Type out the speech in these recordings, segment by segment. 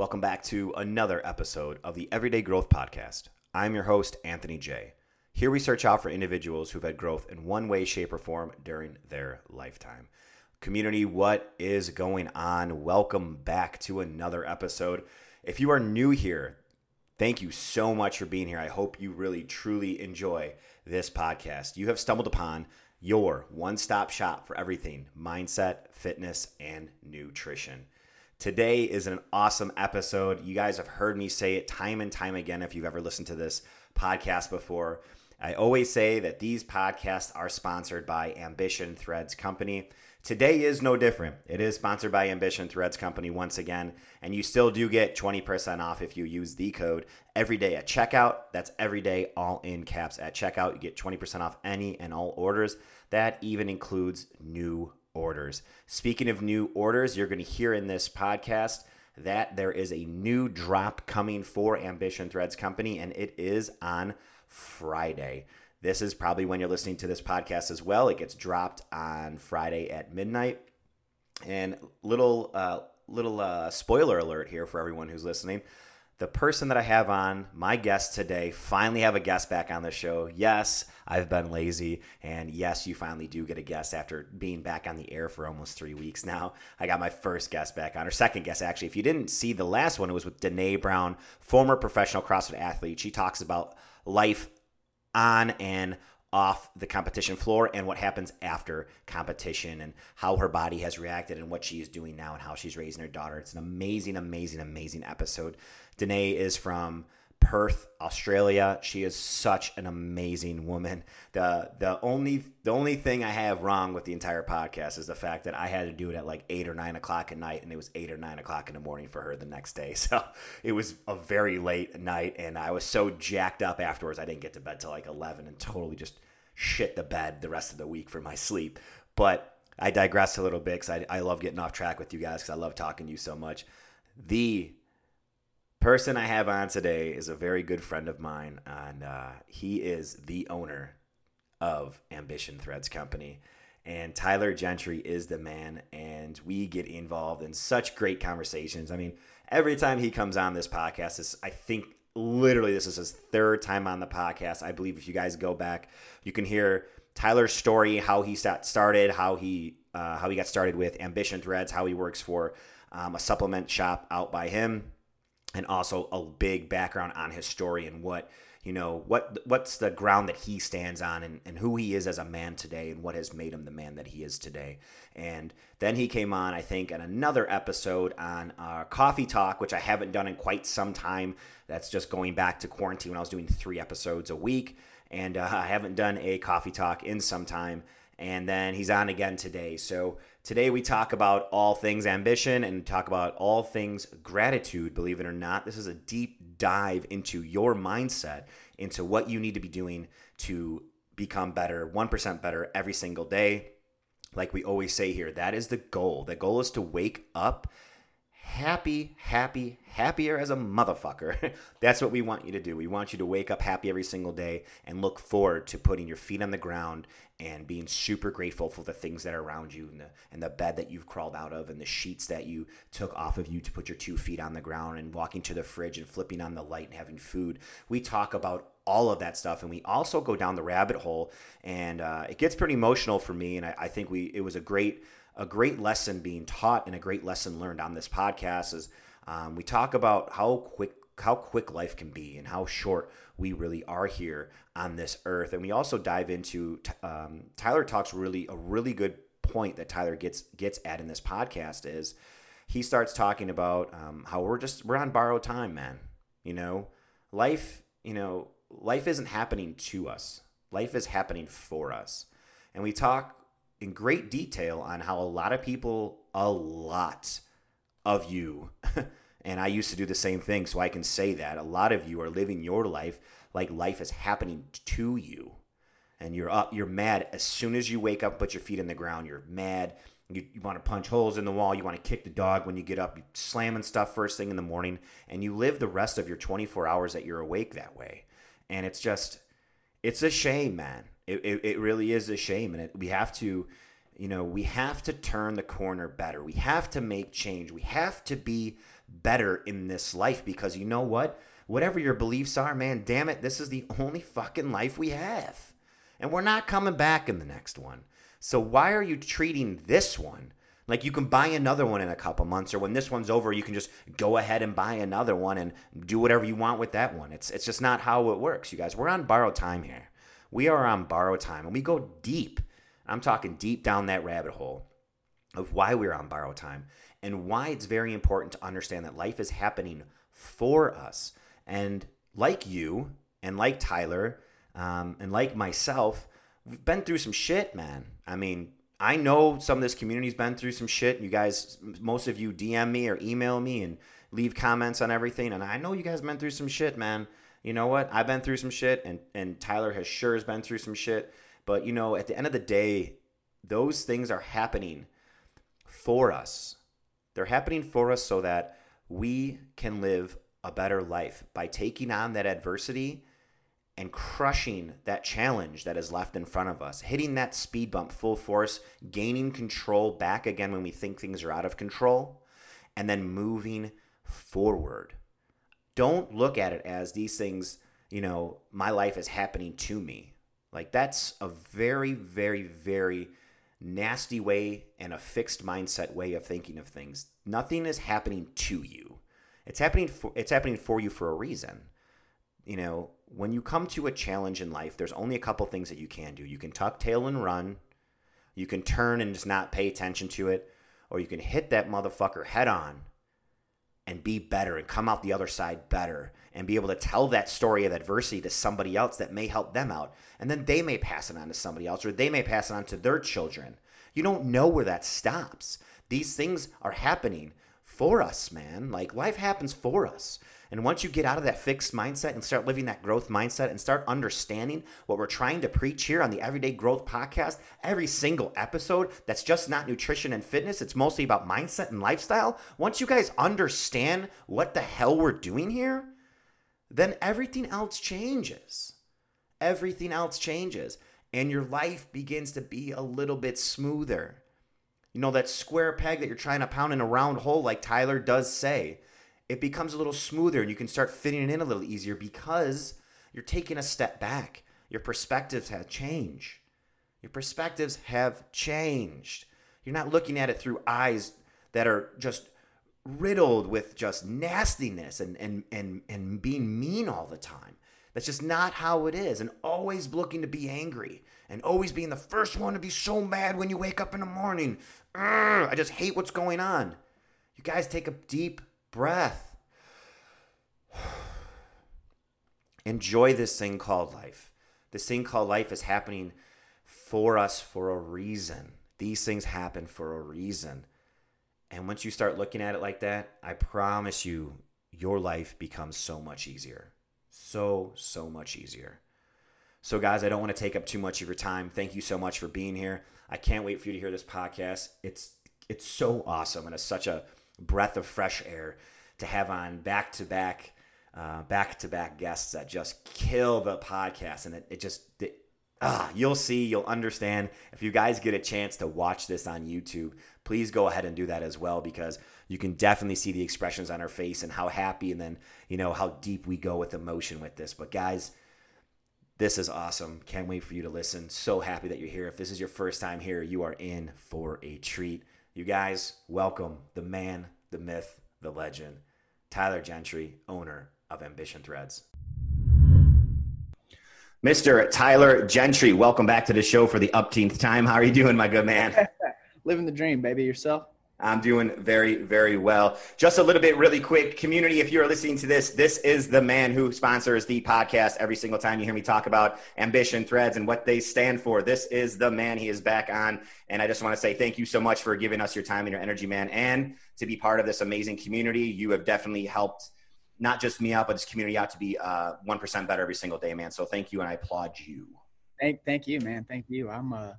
Welcome back to another episode of the Everyday Growth Podcast. I'm your host, Anthony J. Here we search out for individuals who've had growth in one way, shape, or form during their lifetime. Community, what is going on? Welcome back to another episode. If you are new here, thank you so much for being here. I hope you really, truly enjoy this podcast. You have stumbled upon your one stop shop for everything mindset, fitness, and nutrition. Today is an awesome episode. You guys have heard me say it time and time again if you've ever listened to this podcast before. I always say that these podcasts are sponsored by Ambition Threads Company. Today is no different. It is sponsored by Ambition Threads Company once again, and you still do get 20% off if you use the code everyday at checkout. That's everyday all in caps at checkout. You get 20% off any and all orders. That even includes new orders. Speaking of new orders, you're going to hear in this podcast that there is a new drop coming for Ambition Threads Company, and it is on Friday. This is probably when you're listening to this podcast as well. It gets dropped on Friday at midnight. And little uh, little uh, spoiler alert here for everyone who's listening the person that I have on, my guest today, finally have a guest back on the show. Yes, I've been lazy. And yes, you finally do get a guest after being back on the air for almost three weeks now. I got my first guest back on, or second guest, actually. If you didn't see the last one, it was with Danae Brown, former professional CrossFit athlete. She talks about life on and off the competition floor and what happens after competition and how her body has reacted and what she is doing now and how she's raising her daughter. It's an amazing, amazing, amazing episode. Danae is from Perth, Australia. She is such an amazing woman. The the only the only thing I have wrong with the entire podcast is the fact that I had to do it at like eight or nine o'clock at night, and it was eight or nine o'clock in the morning for her the next day. So it was a very late night, and I was so jacked up afterwards. I didn't get to bed till like eleven, and totally just shit the bed the rest of the week for my sleep. But I digress a little bit because I, I love getting off track with you guys because I love talking to you so much. The person I have on today is a very good friend of mine, and uh, he is the owner of Ambition Threads Company. And Tylor Gentry is the man, and we get involved in such great conversations. I mean, every time he comes on this podcast, is I think literally this is his third time on the podcast. I believe if you guys go back, you can hear Tylor's story, how he started, how he uh, how he got started with Ambition Threads, how he works for um, a supplement shop out by him and also a big background on his story and what you know what what's the ground that he stands on and, and who he is as a man today and what has made him the man that he is today. And then he came on i think in another episode on uh, coffee talk which i haven't done in quite some time. That's just going back to quarantine when i was doing three episodes a week. And uh, i haven't done a coffee talk in some time and then he's on again today so Today we talk about all things ambition and talk about all things gratitude, believe it or not. This is a deep dive into your mindset, into what you need to be doing to become better, 1% better every single day. Like we always say here, that is the goal. The goal is to wake up happy, happy, happier as a motherfucker. That's what we want you to do. We want you to wake up happy every single day and look forward to putting your feet on the ground and being super grateful for the things that are around you and the, and the bed that you've crawled out of and the sheets that you took off of you to put your two feet on the ground and walking to the fridge and flipping on the light and having food. We talk about all of that stuff and we also go down the rabbit hole and uh, it gets pretty emotional for me and I, I think we it was a great a great lesson being taught and a great lesson learned on this podcast is um, we talk about how quick how quick life can be and how short we really are here on this earth. And we also dive into um, Tylor talks really a really good point that Tylor gets gets at in this podcast is he starts talking about um, how we're just we're on borrowed time man. You know life you know life isn't happening to us. Life is happening for us. And we talk in great detail on how a lot of people, a lot of you, and I used to do the same thing, so I can say that a lot of you are living your life like life is happening to you. And you're up, you're mad as soon as you wake up, put your feet in the ground, you're mad. You, you want to punch holes in the wall. You want to kick the dog when you get up. You're slamming stuff first thing in the morning, and you live the rest of your 24 hours that you're awake that way. And it's just, it's a shame, man. It, it, it really is a shame, and it, we have to, you know, we have to turn the corner better. We have to make change. We have to be better in this life because you know what? Whatever your beliefs are, man, damn it, this is the only fucking life we have. And we're not coming back in the next one. So why are you treating this one like you can buy another one in a couple months, or when this one's over, you can just go ahead and buy another one and do whatever you want with that one. It's it's just not how it works, you guys. We're on borrowed time here. We are on borrowed time, and we go deep. I'm talking deep down that rabbit hole of why we're on borrowed time and why it's very important to understand that life is happening for us. And like you, and like Tylor, um, and like myself, we've been through some shit, man. I mean, I know some of this community's been through some shit. You guys, most of you DM me or email me and leave comments on everything. And I know you guys been through some shit, man. You know what? I've been through some shit, and, and Tylor has sure has been through some shit. But, you know, at the end of the day, those things are happening for us. They're happening for us so that we can live a better life by taking on that adversity and crushing that challenge that is left in front of us, hitting that speed bump full force, gaining control back again when we think things are out of control, and then moving forward. Don't look at it as these things, you know, my life is happening to me. Like that's a very, very, very nasty way and a fixed mindset way of thinking of things. Nothing is happening to you. It's happening for it's happening for you for a reason you know, when you come to a challenge in life, there's only a couple things that you can do. You can tuck tail and run, you can turn and just not pay attention to it, or you can hit that motherfucker head on and be better and come out the other side better and be able to tell that story of adversity to somebody else that may help them out. And then they may pass it on to somebody else or they may pass it on to their children. You don't know where that stops. These things are happening for us, man. Like life happens for us. And once you get out of that fixed mindset and start living that growth mindset and start understanding what we're trying to preach here on the Everyday Growth Podcast, every single episode that's just not nutrition and fitness, it's mostly about mindset and lifestyle. Once you guys understand what the hell we're doing here, then everything else changes. Everything else changes. And your life begins to be a little bit smoother. You know, that square peg that you're trying to pound in a round hole, like Tylor does say it becomes a little smoother and you can start fitting it in a little easier because you're taking a step back. Your perspectives have changed. Your perspectives have changed. You're not looking at it through eyes that are just riddled with just nastiness and, and, and, and being mean all the time. That's just not how it is. And always looking to be angry and always being the first one to be so mad when you wake up in the morning. Urgh, I just hate what's going on. You guys take a deep breath. Enjoy this thing called life. This thing called life is happening for us for a reason. These things happen for a reason. And once you start looking at it like that, I promise you, your life becomes so much easier. So, so much easier. So, guys, I don't want to take up too much of your time. Thank you so much for being here. I can't wait for you to hear this podcast. It's it's so awesome and it's such a breath of fresh air to have on back to back, back to back guests that just kill the podcast. And it, it just, ah, you'll see, you'll understand. If you guys get a chance to watch this on YouTube, please go ahead and do that as well because you can definitely see the expressions on our face and how happy and then, you know, how deep we go with emotion with this. But guys, this is awesome. Can't wait for you to listen. So happy that you're here. If this is your first time here, you are in for a treat. You guys, welcome the man, the myth, the legend, Tylor Gentry, owner of Ambition Threads. Mr. Tylor Gentry, welcome back to the show for the upteenth time. How are you doing, my good man? Living the dream, baby. Yourself? I'm doing very, very well. Just a little bit really quick. Community, if you're listening to this, this is the man who sponsors the podcast every single time you hear me talk about ambition threads and what they stand for. This is the man. He is back on. And I just want to say thank you so much for giving us your time and your energy, man, and to be part of this amazing community. You have definitely helped not just me out, but this community out to be uh, 1% better every single day, man. So thank you. And I applaud you. Thank, thank you, man. Thank you. I'm, uh,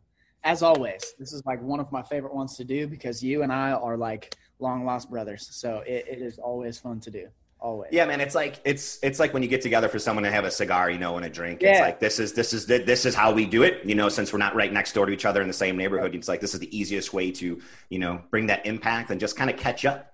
as always, this is like one of my favorite ones to do because you and I are like long lost brothers. So it, it is always fun to do. Always. Yeah, man. It's like it's it's like when you get together for someone to have a cigar, you know, and a drink. Yeah. It's like this is this is this is how we do it. You know, since we're not right next door to each other in the same neighborhood, it's like this is the easiest way to you know bring that impact and just kind of catch up.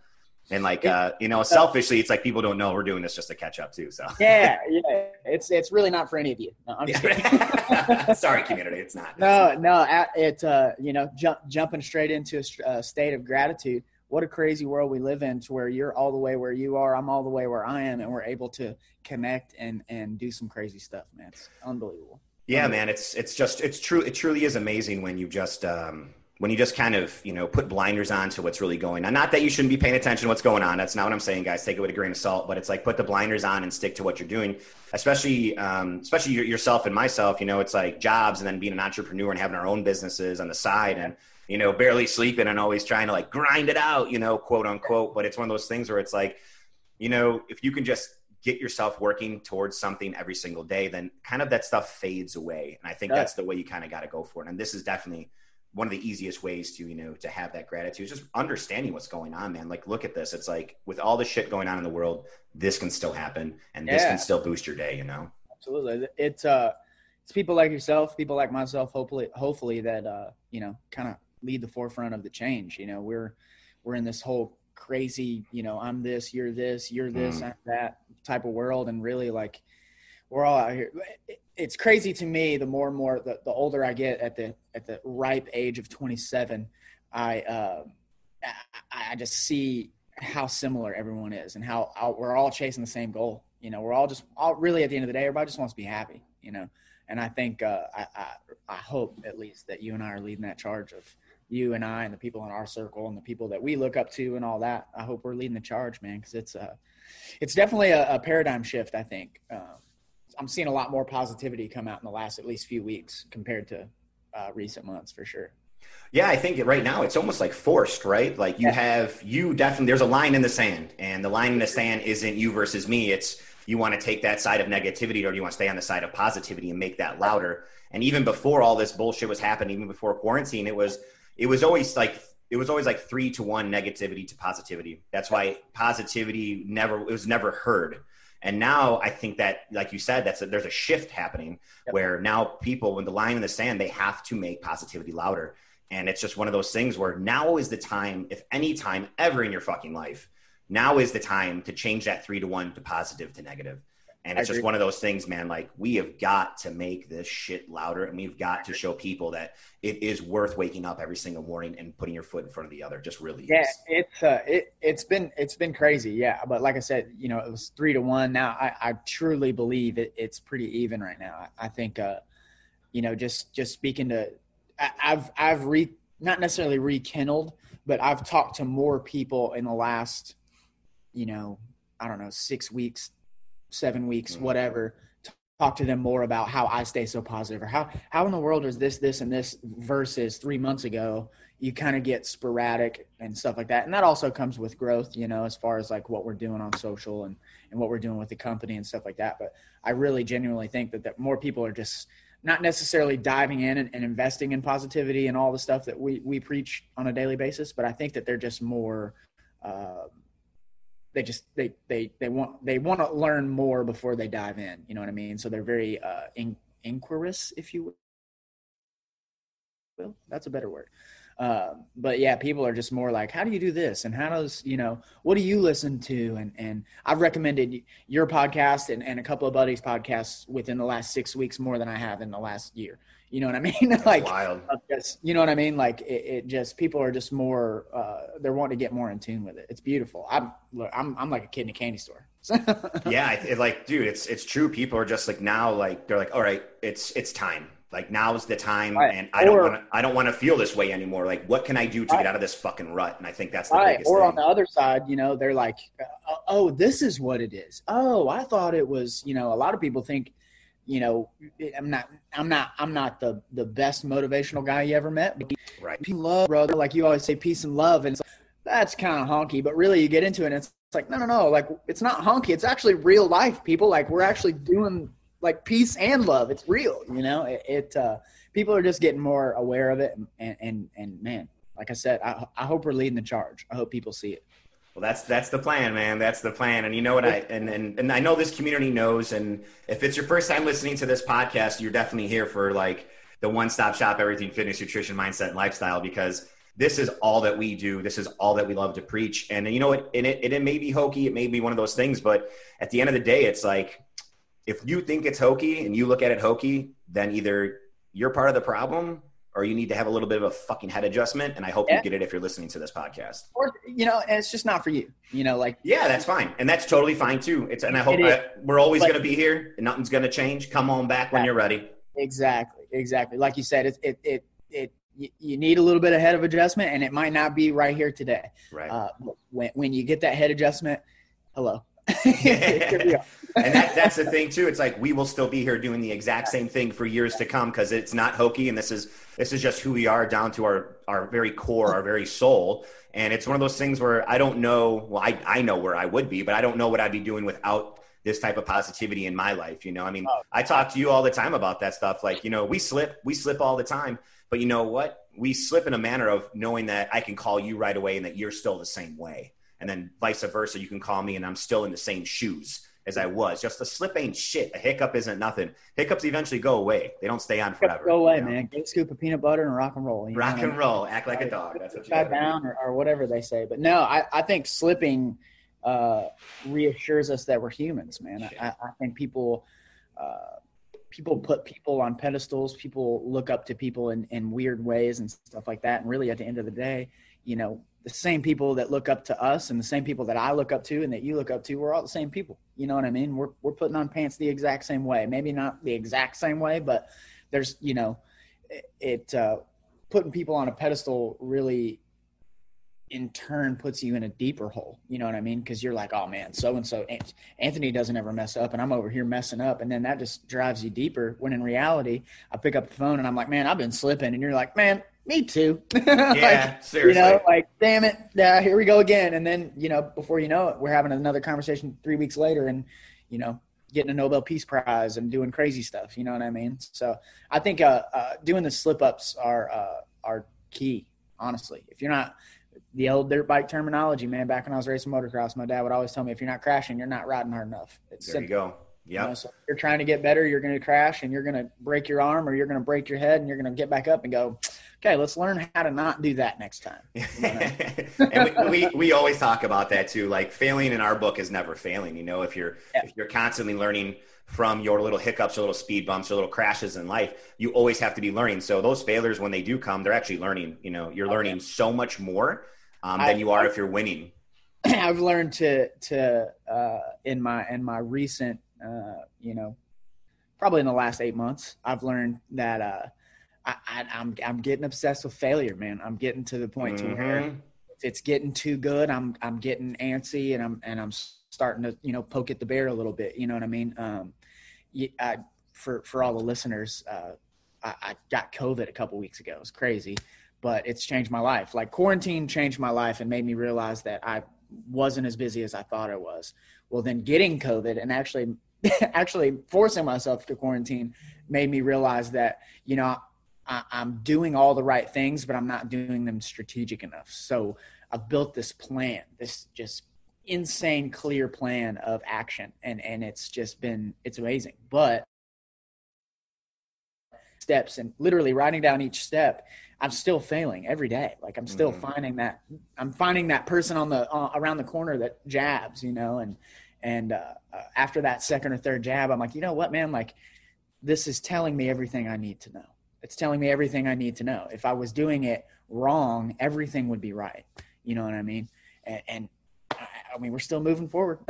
And like uh, you know, selfishly, it's like people don't know we're doing this just to catch up too. So yeah, yeah, it's it's really not for any of you. No, I'm just kidding. Sorry, community, it's not. No, no, it uh, you know, jump, jumping straight into a state of gratitude. What a crazy world we live in, to where you're all the way where you are, I'm all the way where I am, and we're able to connect and and do some crazy stuff, man. It's unbelievable. Yeah, man, it's it's just it's true. It truly is amazing when you just um, when you just kind of you know put blinders on to what's really going on. Not that you shouldn't be paying attention to what's going on. That's not what i'm saying guys. Take it with a grain of salt. But it's like put the blinders on and stick to what you're doing. Especially um, especially yourself and myself you know it's like jobs and then being an entrepreneur and having our own businesses on the side and you know barely sleeping and always trying to like grind it out you know quote unquote. But it's one of those things where it's like you know if you can just get yourself working towards something every single day then kind of that stuff fades away. And i think that's the way you kind of got to go for it. And this is definitely one of the easiest ways to you know to have that gratitude is just understanding what's going on man. Like look at this. It's like with all the shit going on in the world this can still happen and yeah. this can still boost your day you know? Absolutely. It's uh it's people like yourself people like myself hopefully hopefully that uh you know kind of lead the forefront of the change. You know we're we're in this whole crazy you know i'm this you're this you're this mm. that type of world. And really like we're all out here it's crazy to me the more and more the, the older I get at the at the ripe age of 27, I uh, I, I just see how similar everyone is and how, how, we're all chasing the same goal. You know, we're all just all really at the end of the day, everybody just wants to be happy. You know, and I think uh, I, I I hope at least that you and I are leading that charge of you and I and the people in our circle and the people that we look up to and all that. I hope we're leading the charge, man, because it's a uh, it's definitely a, a, paradigm shift. I think. Um, I'm seeing a lot more positivity come out in the last at least few weeks compared to uh, recent months for sure. Yeah, I think right now it's almost like forced, right? Like you have you definitely there's a line in the sand, and the line in the sand isn't you versus me. It's you want to take that side of negativity or do you want to stay on the side of positivity and make that louder. And even before all this bullshit was happening, even before quarantine, it was it was always like it was always like three to one negativity to positivity. That's why positivity never it was never heard. And now I think that, like you said, that's a, there's a shift happening yep. where now people, when the line in the sand, they have to make positivity louder. And it's just one of those things where now is the time, if any time ever in your fucking life, now is the time to change that three to one to positive to negative. And it's just one of those things, man. Like we have got to make this shit louder, and we've got to show people that it is worth waking up every single morning and putting your foot in front of the other. Just really, yeah. Is. It's uh, it it's been it's been crazy, yeah. But like I said, you know, it was three to one. Now I, I truly believe it, it's pretty even right now. I, I think, uh, you know, just just speaking to, I, I've I've re not necessarily rekindled, but I've talked to more people in the last, you know, I don't know, six weeks seven weeks, mm-hmm. whatever, talk to them more about how I stay so positive or how, how in the world is this, this, and this versus three months ago, you kind of get sporadic and stuff like that. And that also comes with growth, you know, as far as like what we're doing on social and, and what we're doing with the company and stuff like that. But I really genuinely think that, that more people are just not necessarily diving in and, and investing in positivity and all the stuff that we, we preach on a daily basis, but I think that they're just more, uh, they just they they they want they want to learn more before they dive in you know what i mean? So they're very uh in, inquirous if you will Well, that's a better word. Uh, but yeah people are just more like how do you do this? And how does you know what do you listen to? And and i've recommended your podcast and, and a couple of buddies podcasts within the last six weeks more than i have in the last year you know what I mean? like, wild. Just, you know what I mean? Like, it, it, just people are just more. Uh, they're wanting to get more in tune with it. It's beautiful. I'm, I'm, I'm like a kid in a candy store. yeah, it, like, dude, it's it's true. People are just like now, like they're like, all right, it's it's time. Like now's the time, right. and I or, don't want to. I don't want to feel this way anymore. Like, what can I do to right. get out of this fucking rut? And I think that's the right. biggest. Or thing. on the other side, you know, they're like, uh, oh, this is what it is. Oh, I thought it was. You know, a lot of people think you know, I'm not, I'm not, I'm not the the best motivational guy you ever met. Right. Peace love, brother. Like you always say, peace and love, and like, that's kind of honky. But really, you get into it, and it's, it's like, no, no, no. Like it's not honky. It's actually real life, people. Like we're actually doing like peace and love. It's real. You know, it. it uh, people are just getting more aware of it, and and and man, like I said, I, I hope we're leading the charge. I hope people see it. Well, that's that's the plan, man. That's the plan. And you know what I and, and and I know this community knows. And if it's your first time listening to this podcast, you're definitely here for like the one stop shop, everything fitness, nutrition, mindset, and lifestyle. Because this is all that we do. This is all that we love to preach. And you know, it, and it, it may be hokey. It may be one of those things, but at the end of the day, it's like, if you think it's hokey and you look at it hokey, then either you're part of the problem or you need to have a little bit of a fucking head adjustment. And I hope yeah. you get it if you're listening to this podcast. Or, you know, and it's just not for you, you know, like. Yeah, that's fine. And that's totally fine too. It's, and I hope I, we're always going to be here and nothing's going to change. Come on back when you're ready. Exactly. Exactly. Like you said, it, it, it, it, you need a little bit of head of adjustment and it might not be right here today. Right. Uh, when, when you get that head adjustment, hello. and that, that's the thing too. It's like we will still be here doing the exact same thing for years to come because it's not hokey, and this is this is just who we are down to our our very core, our very soul. And it's one of those things where I don't know. Well, I I know where I would be, but I don't know what I'd be doing without this type of positivity in my life. You know, I mean, oh. I talk to you all the time about that stuff. Like, you know, we slip, we slip all the time, but you know what? We slip in a manner of knowing that I can call you right away and that you're still the same way and then vice versa. You can call me and I'm still in the same shoes as I was. Just a slip ain't shit. A hiccup isn't nothing. Hiccups eventually go away. They don't stay on forever. Go away, you know? man. Get a scoop of peanut butter and rock and roll. rock and roll. Act like a dog. That's what you got down or, or, whatever they say. But no, I, I think slipping uh, reassures us that we're humans, man. I, I, think people. Uh, people put people on pedestals people look up to people in, in weird ways and stuff like that and really at the end of the day you know the same people that look up to us and the same people that I look up to and that you look up to, we're all the same people. You know what I mean? We're we're putting on pants the exact same way. Maybe not the exact same way, but there's you know, it, uh, putting people on a pedestal really in turn puts you in a deeper hole. You know what I mean? Because you're like, oh man, so and so Anthony doesn't ever mess up, and I'm over here messing up, and then that just drives you deeper. When in reality, I pick up the phone and I'm like, man, I've been slipping, and you're like, man, me too. Yeah, like, seriously. You know, like, damn it, yeah, here we go again. And then, you know, before you know it, we're having another conversation three weeks later, and you know, getting a Nobel Peace Prize and doing crazy stuff. You know what I mean? So I think uh, uh, doing the slip ups are uh, are key. Honestly, if you're not the old dirt bike terminology, man. Back when I was racing motocross, my dad would always tell me, if you're not crashing, you're not riding hard enough. It's there simple. you go. Yeah. You know, so you're trying to get better, you're going to crash and you're going to break your arm or you're going to break your head and you're going to get back up and go, okay, let's learn how to not do that next time. and we, we, we, always talk about that too. Like failing in our book is never failing. You know, if you're, yeah. if you're constantly learning from your little hiccups or little speed bumps or little crashes in life, you always have to be learning. So those failures, when they do come, they're actually learning, you know, you're learning so much more um, than I, you are I, if you're winning. I've learned to, to, uh, in my, in my recent uh, you know, probably in the last eight months, I've learned that uh, I, am I'm, I'm getting obsessed with failure, man. I'm getting to the point mm-hmm. to where mm-hmm. if it's getting too good, I'm I'm getting antsy and I'm and I'm starting to you know poke at the bear a little bit. You know what I mean? Um, I, for for all the listeners, uh, I, I got COVID a couple weeks ago. It was crazy, but it's changed my life. Like quarantine changed my life and made me realize that I wasn't as busy as I thought I was. Well, then getting COVID and actually actually forcing myself to quarantine made me realize that you know I, am doing all the right things, but I'm not doing them strategic enough. So I've built this plan, this just insane clear plan of action, and and it's just been it's amazing. But steps and literally writing down each step i'm still failing every day like i'm still mm-hmm. finding that i'm finding that person on the uh, around the corner that jabs you know and and uh, uh, after that second or third jab, I'm like, you know what, man? Like, this is telling me everything I need to know. It's telling me everything I need to know. If I was doing it wrong, everything would be right. You know what I mean? And, and I mean, we're still moving forward.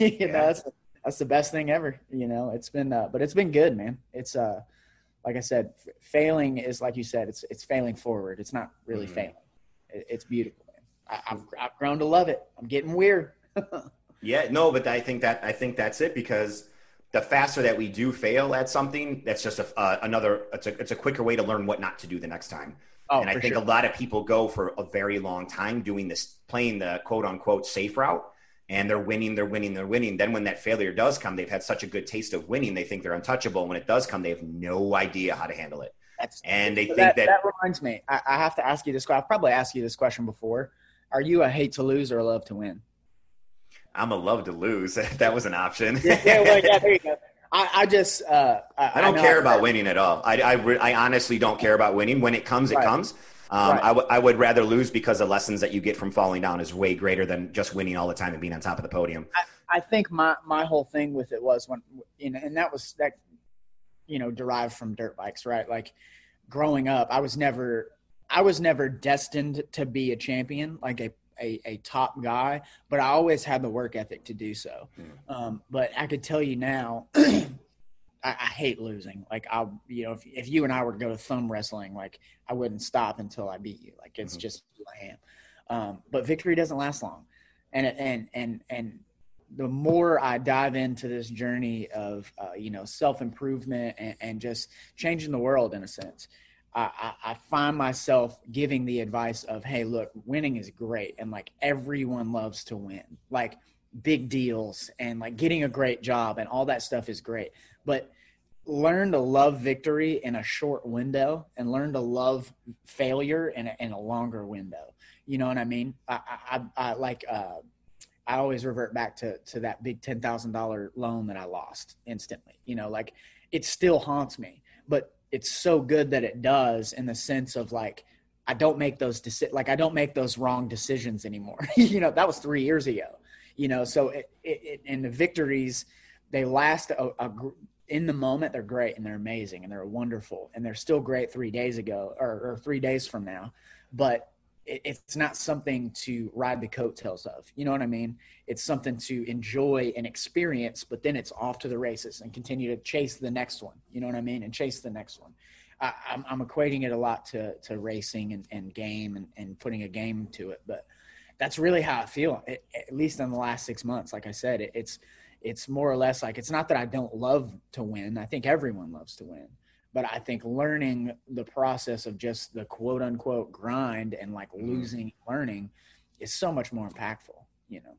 you yeah. know, that's that's the best thing ever. You know, it's been, uh, but it's been good, man. It's uh, like I said, f- failing is like you said, it's it's failing forward. It's not really mm-hmm. failing. It, it's beautiful, man. I, I've I've grown to love it. I'm getting weird. Yeah, no, but I think that I think that's it because the faster that we do fail at something, that's just a, uh, another. It's a it's a quicker way to learn what not to do the next time. Oh, and I think sure. a lot of people go for a very long time doing this, playing the quote unquote safe route, and they're winning, they're winning, they're winning. Then when that failure does come, they've had such a good taste of winning, they think they're untouchable. When it does come, they have no idea how to handle it. That's, and they so think that, that, that reminds me. I, I have to ask you this. I've probably asked you this question before. Are you a hate to lose or a love to win? I'm a love to lose. that was an option. yeah, well, yeah, there you go. I, I just uh, I, I don't I care about winning at all. I I, I honestly don't care about winning. When it comes, it right. comes. Um, right. I, w- I would rather lose because the lessons that you get from falling down is way greater than just winning all the time and being on top of the podium. I, I think my, my whole thing with it was when, and that was that, you know, derived from dirt bikes, right? Like growing up, I was never, I was never destined to be a champion, like a a, a top guy, but I always had the work ethic to do so. Mm. Um, but I could tell you now, I, I, hate losing. Like I, you know, if, if you and I were to go to thumb wrestling, like I wouldn't stop until I beat you. Like it's mm-hmm. just who I am. Um, but victory doesn't last long, and and and and the more I dive into this journey of uh, you know self improvement and, and just changing the world in a sense, I, I, find myself giving the advice of, hey, look, winning is great. And like everyone loves to win, like big deals and like getting a great job and all that stuff is great. But learn to love victory in a short window and learn to love failure in a, in a longer window. You know what I mean? I, I, I like, uh, I always revert back to, to that big $10,000 loan that I lost instantly, you know, like it still haunts me, but it's so good that it does in the sense of like I don't make those deci- like I don't make those wrong decisions anymore. you know, that was three years ago. You know, so it, it, and the victories they last a, a, in the moment they're great and they're amazing and they're wonderful and they're still great three days ago or, or three days from now. But it's not something to ride the coattails of. You know what I mean? It's something to enjoy and experience, but then it's off to the races and continue to chase the next one. You know what I mean? And chase the next one. I, am I'm, I'm equating it a lot to, to racing and, and game and, and putting a game to it, but that's really how I feel. It, at least in the last six months, like I said, it, it's it's more or less like it's not that I don't love to win. I think everyone loves to win but I think learning the process of just the quote unquote grind and like mm-hmm. losing learning is so much more impactful, you know.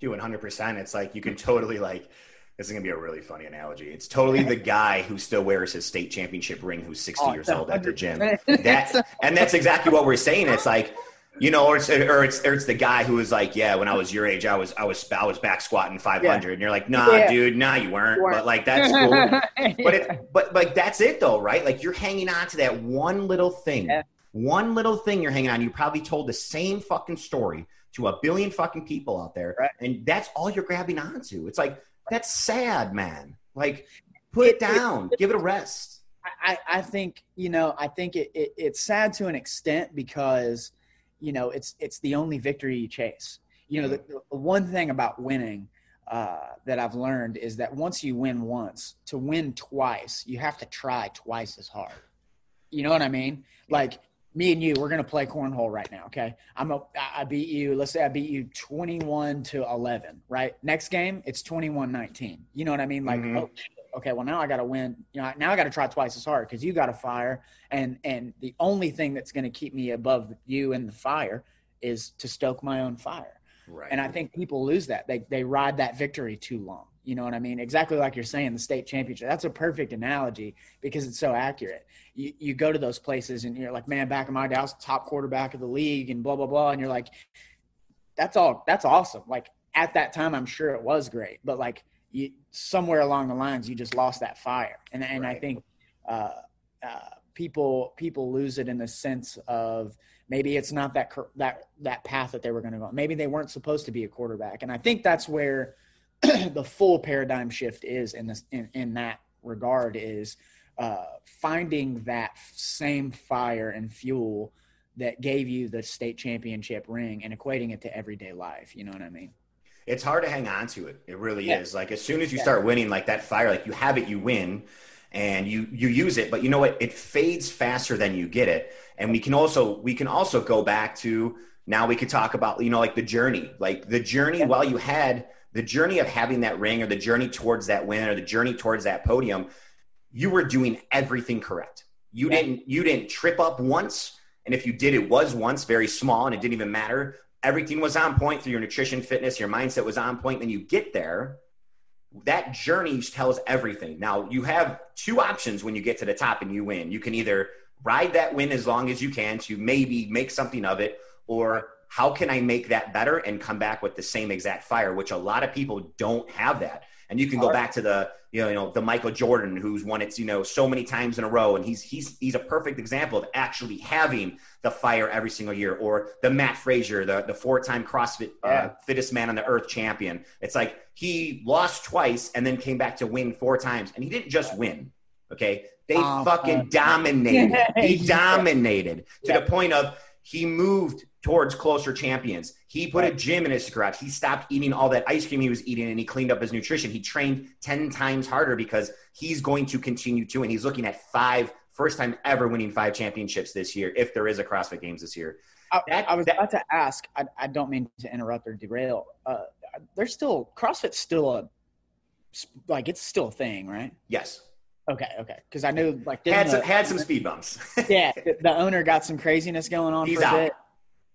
Do 100%. It's like you can totally like this is gonna be a really funny analogy. It's totally the guy who still wears his state championship ring who's 60 oh, years old at the gym. That, and that's exactly what we're saying. It's like you know, or it's, or it's or it's the guy who was like, yeah, when I was your age, I was I was I was back squatting 500, yeah. and you're like, nah, yeah. dude, nah, you weren't. But like that's cool. but it, but like that's it though, right? Like you're hanging on to that one little thing, yeah. one little thing you're hanging on. You probably told the same fucking story to a billion fucking people out there, right. and that's all you're grabbing onto. It's like that's sad, man. Like put it, it down, it, give it a rest. I, I think you know I think it, it, it's sad to an extent because you know it's it's the only victory you chase. You know the, the one thing about winning uh, that i've learned is that once you win once to win twice you have to try twice as hard. You know what i mean? Like me and you we're going to play cornhole right now okay? I'm a i beat you let's say i beat you 21 to 11 right? Next game it's 21 19 you know what i mean? Like mm-hmm. oh okay, well now I got to win. You know, now I got to try twice as hard because you got a fire, and and the only thing that's going to keep me above you in the fire is to stoke my own fire. Right. And I think people lose that. They they ride that victory too long. You know what I mean? Exactly like you're saying, the state championship. That's a perfect analogy because it's so accurate. You you go to those places and you're like, man, back in my day, I was top quarterback of the league and blah blah blah, and you're like, that's all. That's awesome. Like at that time, I'm sure it was great, but like you, somewhere along the lines you just lost that fire. And and right. i think uh, uh, people people lose it in the sense of maybe it's not that that that path that they were going to go maybe they weren't supposed to be a quarterback. And i think that's where the full paradigm shift is in this in, in that regard is uh, finding that same fire and fuel that gave you the state championship ring and equating it to everyday life. You know what i mean it's hard to hang on to it. It really yeah. is. Like as soon as you yeah. start winning, like that fire, like you have it, you win, and you you use it. But you know what? It fades faster than you get it. And we can also we can also go back to now we could talk about you know like the journey, like the journey yeah. while you had the journey of having that ring or the journey towards that win or the journey towards that podium. You were doing everything correct. You didn't you didn't trip up once. And if you did, it was once very small and it didn't even matter everything was on point through your nutrition, fitness, your mindset was on point. Then you get there. That journey tells everything. Now you have two options when you get to the top and you win. You can either ride that win as long as you can to maybe make something of it, or how can I make that better and come back with the same exact fire, which a lot of people don't have that. And you can go back to the you know, you know the Michael Jordan who's won it you know so many times in a row, and he's he's he's a perfect example of actually having the fire every single year. Or the Matt Fraser, the the four time CrossFit uh, yeah. fittest man on the earth champion. It's like he lost twice and then came back to win four times, and he didn't just win. Okay, they um, fucking dominated. he dominated to yeah. the point of he moved towards closer champions. He put right. a gym in his garage. He stopped eating all that ice cream he was eating and he cleaned up his nutrition. He trained 10 times harder because he's going to continue to. And he's looking at five, first time ever winning five championships this year, if there is a CrossFit Games this year. That, I, was that, about to ask, I, I, don't mean to interrupt or derail. Uh, there's still, CrossFit's still a, like, it's still a thing, right? Yes. Okay, okay. Because I knew like had some the, had some speed bumps. yeah, the, the, owner got some craziness going on. He's out.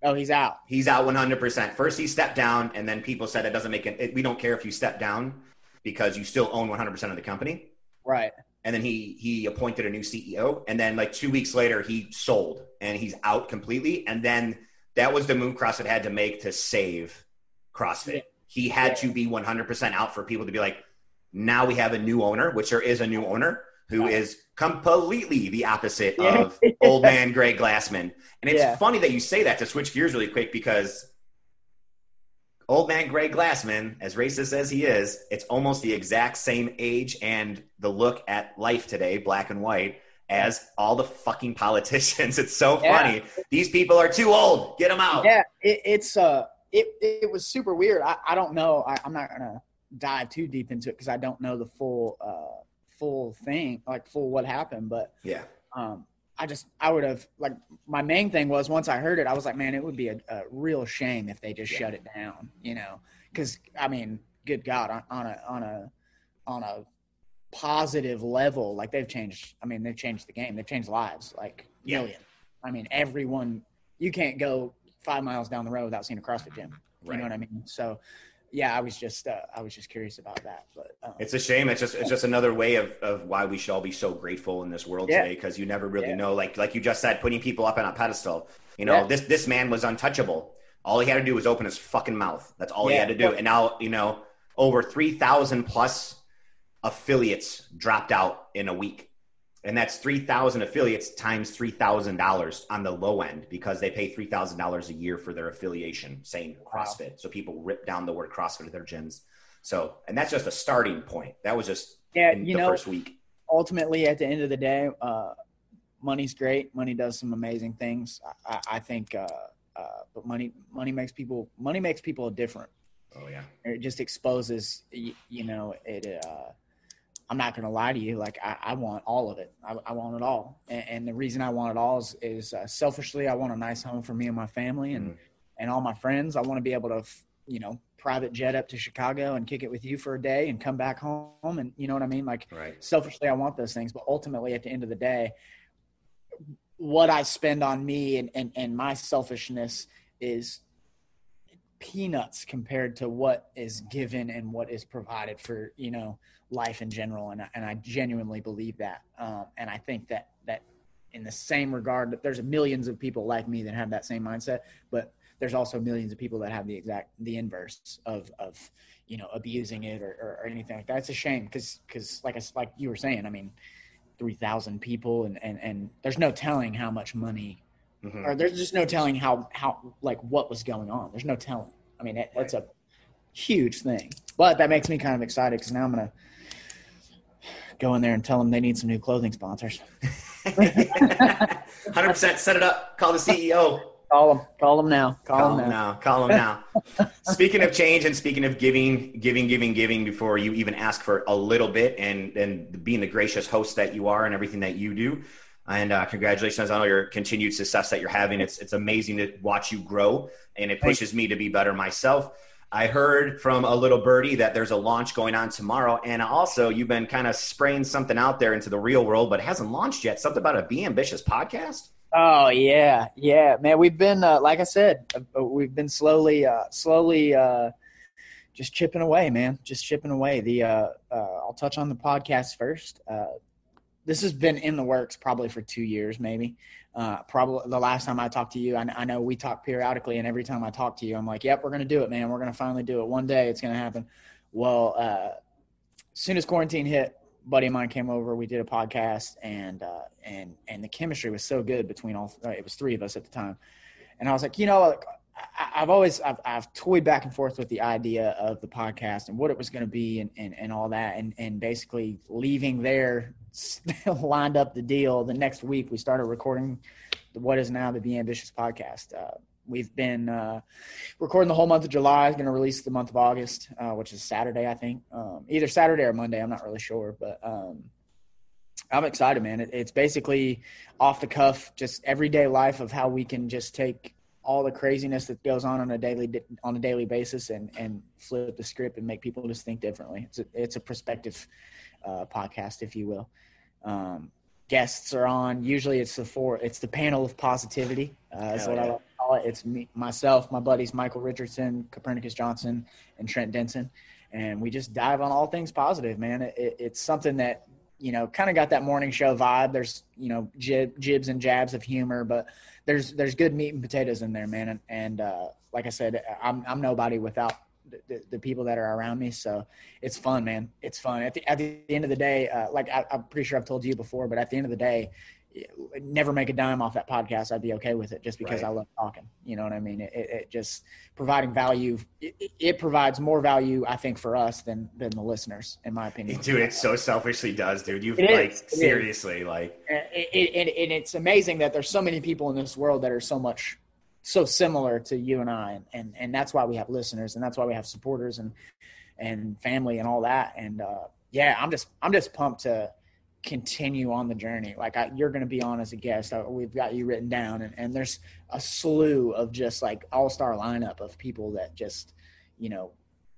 Oh, he's out. He's out 100. percent First, he stepped down, and then people said it doesn't make it. We don't care if you step down because you still own 100 percent of the company. Right. And then he he appointed a new CEO, and then like two weeks later, he sold, and he's out completely. And then that was the move CrossFit had to make to save CrossFit. Yeah. He had yeah. to be 100 percent out for people to be like, now we have a new owner, which there is a new owner who is completely the opposite of old man Greg Glassman. And it's yeah. funny that you say that to switch gears really quick because old man Greg Glassman, as racist as he is, it's almost the exact same age and the look at life today, black and white, as all the fucking politicians. It's so yeah. funny. These people are too old. Get them out. Yeah, it, it's uh, it it was super weird. I, I don't know. I, I'm not gonna dive too deep into it because I don't know the full uh, full thing, like full what happened. But yeah, um, I just I would have like my main thing was once I heard it, I was like, man, it would be a, a real shame if they just yeah. shut it down, you know? Because I mean, good God, on, on a on a on a positive level, like they've changed. I mean, they've changed the game. They've changed lives, like yeah. million. I mean, everyone. You can't go five miles down the road without seeing a CrossFit gym. You right. know what I mean? So yeah, I was just uh, I was just curious about that. But um, it's a shame. It's just it's just another way of, of why we should all be so grateful in this world yeah. today because you never really yeah. know. Like like you just said, putting people up on a pedestal. You know, yeah. this this man was untouchable. All he had to do was open his fucking mouth. That's all he had to do. And now you know over three thousand plus affiliates dropped out in a week and that's 3000 affiliates times $3000 on the low end because they pay $3000 a year for their affiliation saying crossfit. Wow. so people rip down the word crossfit at their gyms. So and that's just a starting point. That was just yeah you know first week. ultimately at the end of the day uh, money's great. Money does some amazing things. I, I think uh, uh, but money money makes people money makes people different. Oh yeah. It just exposes you, you know it uh, I'm not going to lie to you. Like I, I, want all of it. I, I want it all. And, and, the reason I want it all is, is uh, selfishly, I want a nice home for me and my family and, mm. and all my friends. I want to be able to, you know, private jet up to Chicago and kick it with you for a day and come back home. And you know what I mean? Like right. selfishly, I want those things, but ultimately at the end of the day, what I spend on me and, and, and my selfishness is peanuts compared to what is given and what is provided for, you know, life in general, and I, and I genuinely believe that. Um, and I think that that in the same regard, that there's millions of people like me that have that same mindset, but there's also millions of people that have the exact the inverse of of you know abusing it or, or, or anything like that. It's a shame because because like I, like you were saying, I mean, three thousand people and and and there's no telling how much money. Mm-hmm. Or there's just no telling how how like what was going on. There's no telling. I mean, it, right. a huge thing. But that makes me kind of excited because now I'm gonna go in there and tell them they need some new clothing sponsors. 100% set it up. Call the CEO. Call them. Call them now. Call, Call them now. now. Call them now. speaking of change and speaking of giving, giving, giving, giving before you even ask for a little bit and, and being the gracious host that you are and everything that you do. And uh, congratulations on all your continued success that you're having. It's, it's amazing to watch you grow and it pushes me to be better myself. I heard from a little birdie that there's a launch going on tomorrow. And also, you've been kind of spraying something out there into the real world, but it hasn't launched yet. Something about a Be Ambitious podcast? Oh yeah, yeah, man. We've been, uh, like I said, uh, uh, we've been slowly, uh, slowly, uh, just chipping away, man. Just chipping away. The uh, I'll touch on the podcast first. This has been in the works probably for two years, maybe. Uh, probably the last time I talked to you, I, I, know we talk periodically, and every time I talk to you, I'm like, "Yep, we're gonna do it, man. We're gonna finally do it. One day, it's gonna happen." Well, uh, as soon as quarantine hit, buddy of mine came over. We did a podcast, and uh, and and the chemistry was so good between all. Uh, it was three of us at the time, and I was like, you know, I, have always I've, I've toyed back and forth with the idea of the podcast and what it was going to be and, and and all that, and and basically leaving there lined up the deal. The next week, we started recording what is now the Be Ambitious podcast. Uh, we've been uh, recording the whole month of July. Going to release the month of August, uh, which is Saturday, I think. Um, either Saturday or Monday. I'm not really sure, but um, I'm excited, man. It, it's basically off the cuff, just everyday life of how we can just take all the craziness that goes on on a daily on a daily basis and and flip the script and make people just think differently. It's a, it's a perspective uh, podcast, if you will. Um, guests are on. Usually, it's the four. It's the panel of positivity. Uh, is what yeah. I call it. It's me, myself, my buddies Michael Richardson, Copernicus Johnson, and Trent Denson, and we just dive on all things positive. Man, it, it's something that you know kind of got that morning show vibe. There's you know jib, jibs and jabs of humor, but there's there's good meat and potatoes in there, man. And, and uh, like I said, I'm I'm nobody without the, the, people that are around me. So it's fun, man. It's fun. At the, at the end of the day, uh, like I, am pretty sure I've told you before, but at the end of the day, never make a dime off that podcast. I'd be okay with it just because right. I love talking. You know what I mean? It, it just providing value. It, it, provides more value, I think, for us than than the listeners, in my opinion. Dude, it so selfishly does, dude. You like is. seriously like. And, and it's amazing that there's so many people in this world that are so much so similar to you and I, and, and and that's why we have listeners, and that's why we have supporters and and family and all that. And uh, yeah, I'm just I'm just pumped to continue on the journey. Like I, you're going to be on as a guest. I, we've got you written down, and, and there's a slew of just like all star lineup of people that just you know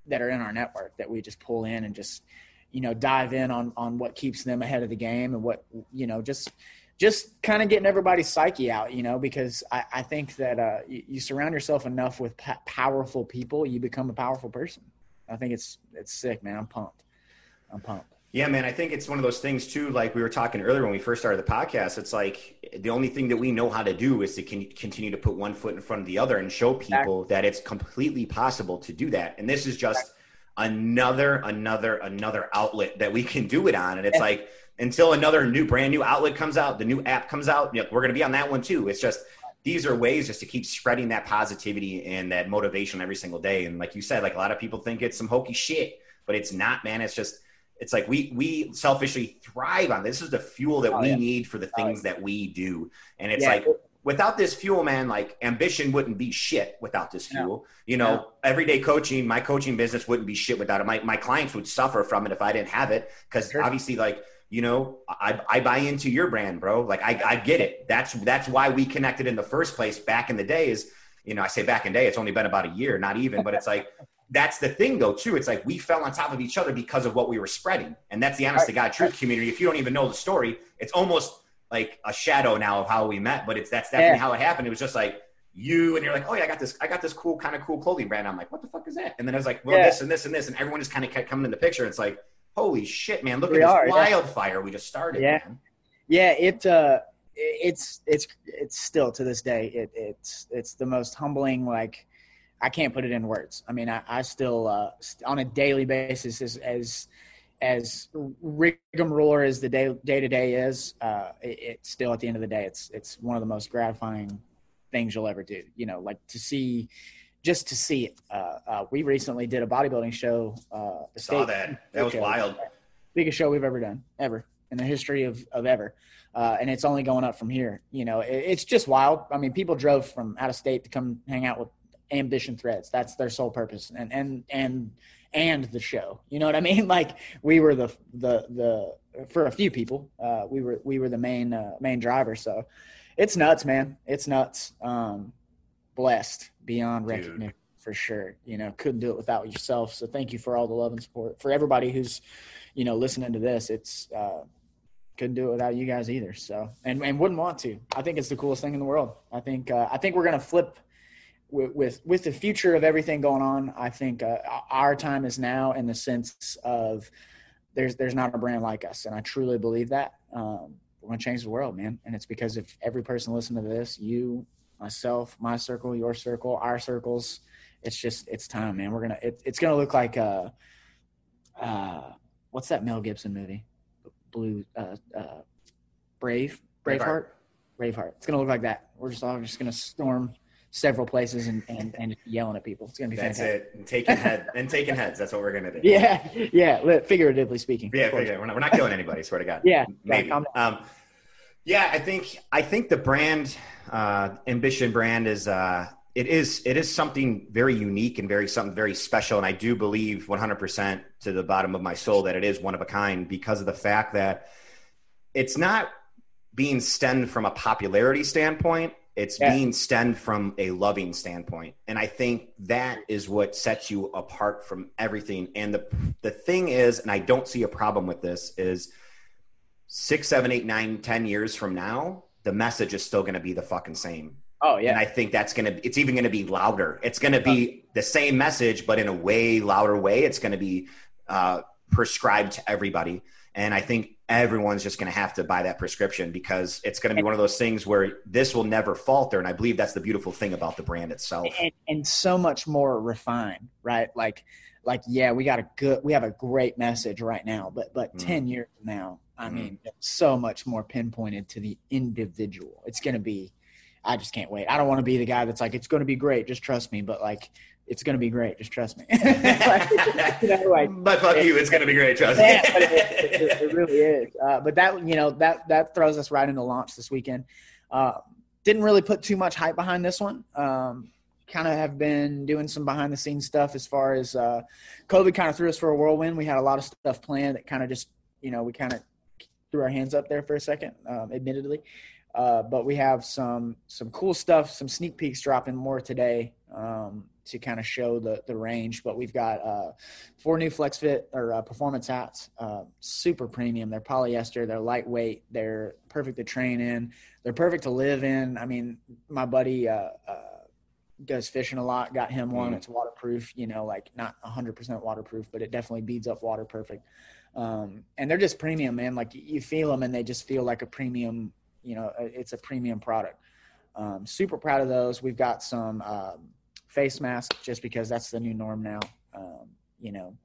that are in our network that we just pull in and just you know dive in on on what keeps them ahead of the game and what you know just just kind of getting everybody's psyche out, you know, because I, I think that uh, you, you, surround yourself enough with p- powerful people, you become a powerful person. I think it's it's sick, man. I'm pumped. I'm pumped. Yeah, man. I think it's one of those things too. Like we were talking earlier when we first started the podcast. It's like the only thing that we know how to do is to con- continue to put one foot in front of the other and show people exactly. that it's completely possible to do that. And this is just another, another, another outlet that we can do it on. And it's like until another new brand new outlet comes out, the new app comes out, you know, we're going to be on that one too. It's just these are ways just to keep spreading that positivity and that motivation every single day. And like you said, like a lot of people think it's some hokey shit, but it's not, man. It's just it's like we we selfishly thrive on this. this is the fuel that oh, we yeah. need for the things oh, yeah. that we do. And it's yeah. like without this fuel, man, like ambition wouldn't be shit without this fuel. You know, everyday coaching, my coaching business wouldn't be shit without it. My my clients would suffer from it if I didn't have it. Cause sure. obviously like you know, I, I buy into your brand, bro. Like I, I get it. That's that's why we connected in the first place back in the day. Is you know, I say back in day, it's only been about a year, not even, but it's like that's the thing though too. It's like we fell on top of each other because of what we were spreading, and that's the honest to God truth community. If you don't even know the story, it's almost like a shadow now of how we met. But it's that's definitely yeah. how it happened. It was just like you and you're like, oh yeah, I got this, I got this cool kind of cool clothing brand. I'm like, what the fuck is that? And then I was like, well, yeah. this and this and this, and everyone just kind of kept coming in the picture. It's like holy shit, man! Look we at this are, wildfire yeah. we just started. Yeah, man. yeah. It uh, it's it's it's still to this day it it's it's the most humbling like. I can't put it in words. I mean, I, I still uh, on a daily basis as as as rigmarole as the day day to day is, uh, it, it, still at the end of the day, it's it's one of the most gratifying things you'll ever do. You know, like to see just to see it. Uh, uh, we recently did a bodybuilding show. Uh, the Saw that. That was show. wild. Biggest show we've ever done, ever in the history of, of ever. Uh, and it's only going up from here. You know, it, it's just wild. I mean, people drove from out of state to come hang out with Ambition Threads. That's their sole purpose. And and and and the show. You know what I mean? Like we were the the the for a few people, uh, we were we were the main uh, main driver. So it's nuts, man. It's nuts. Um, blessed beyond Dude. recognition for sure. You know, couldn't do it without yourself. So thank you for all the love and support for everybody who's, you know, listening to this. It's uh, couldn't do it without you guys either. So and and wouldn't want to. I think it's the coolest thing in the world. I think uh, I think we're gonna flip. With, with, with the future of everything going on, I think uh, our time is now in the sense of there's there's not a brand like us, and I truly believe that. Um, we're gonna change the world, man, and it's because if every person listening to this, you, myself, my circle, your circle, our circles. It's just it's time, man. We're gonna it, it's gonna look like uh, uh, what's that Mel Gibson movie? Blue uh, uh, Brave Braveheart. Braveheart. Braveheart. It's gonna look like that. We're just all just gonna storm several places and, and, and yelling at people. It's gonna be That's fantastic. it. And taking head and taking heads. That's what we're gonna do. Yeah, yeah. Figuratively speaking. Yeah, figuratively. We're not, we're not killing anybody. Swear to God. Yeah, maybe. Um, yeah, I think I think the brand uh, ambition brand is uh, it is it is something very unique and very something very special, and I do believe 100 percent to the bottom of my soul that it is one of a kind because of the fact that it's not being stemmed from a popularity standpoint it's yeah. being stemmed from a loving standpoint. And I think that is what sets you apart from everything. And the the thing is, and I don't see a problem with this, is six, seven, eight, nine, ten years from now, the message is still gonna be the fucking same. Oh yeah. And I think that's gonna it's even gonna be louder. It's gonna be the same message, but in a way louder way. It's gonna be uh, prescribed to everybody. And I think everyone's just going to have to buy that prescription because it's going to be one of those things where this will never falter. And I believe that's the beautiful thing about the brand itself. And, and so much more refined, right? Like, like, yeah, we got a good, we have a great message right now, but, but mm. 10 years from now, I mm. mean, so much more pinpointed to the individual. It's going to be, I just can't wait. I don't want to be the guy that's like, it's going to be great. Just trust me. But like, it's going to be great. Just trust me. like, you know, like, but fuck it, you, it's going to be great. Trust me. it, it, it, really is. Uh, but that, you know, that, that throws us right into launch this weekend. Uh, didn't really put too much hype behind this one. Um, kind of have been doing some behind the scenes stuff as far as uh, COVID kind of threw us for a whirlwind. We had a lot of stuff planned that kind of just, you know, we kind of threw our hands up there for a second, um, admittedly. Uh, but we have some some cool stuff, some sneak peeks dropping more today. Um, to kind of show the the range. But we've got uh, four new Flex Fit or uh, performance hats, uh, super premium. They're polyester, they're lightweight, they're perfect to train in, they're perfect to live in. I mean, my buddy uh, uh, does fishing a lot. Got him one. Mm. It's waterproof. You know, like not 100% waterproof, but it definitely beads up water perfect. Um, and they're just premium, man. Like you feel them, and they just feel like a premium. You know, it's a premium product. Um, super proud of those. We've got some um, face mask just because that's the new norm now. Um, you know,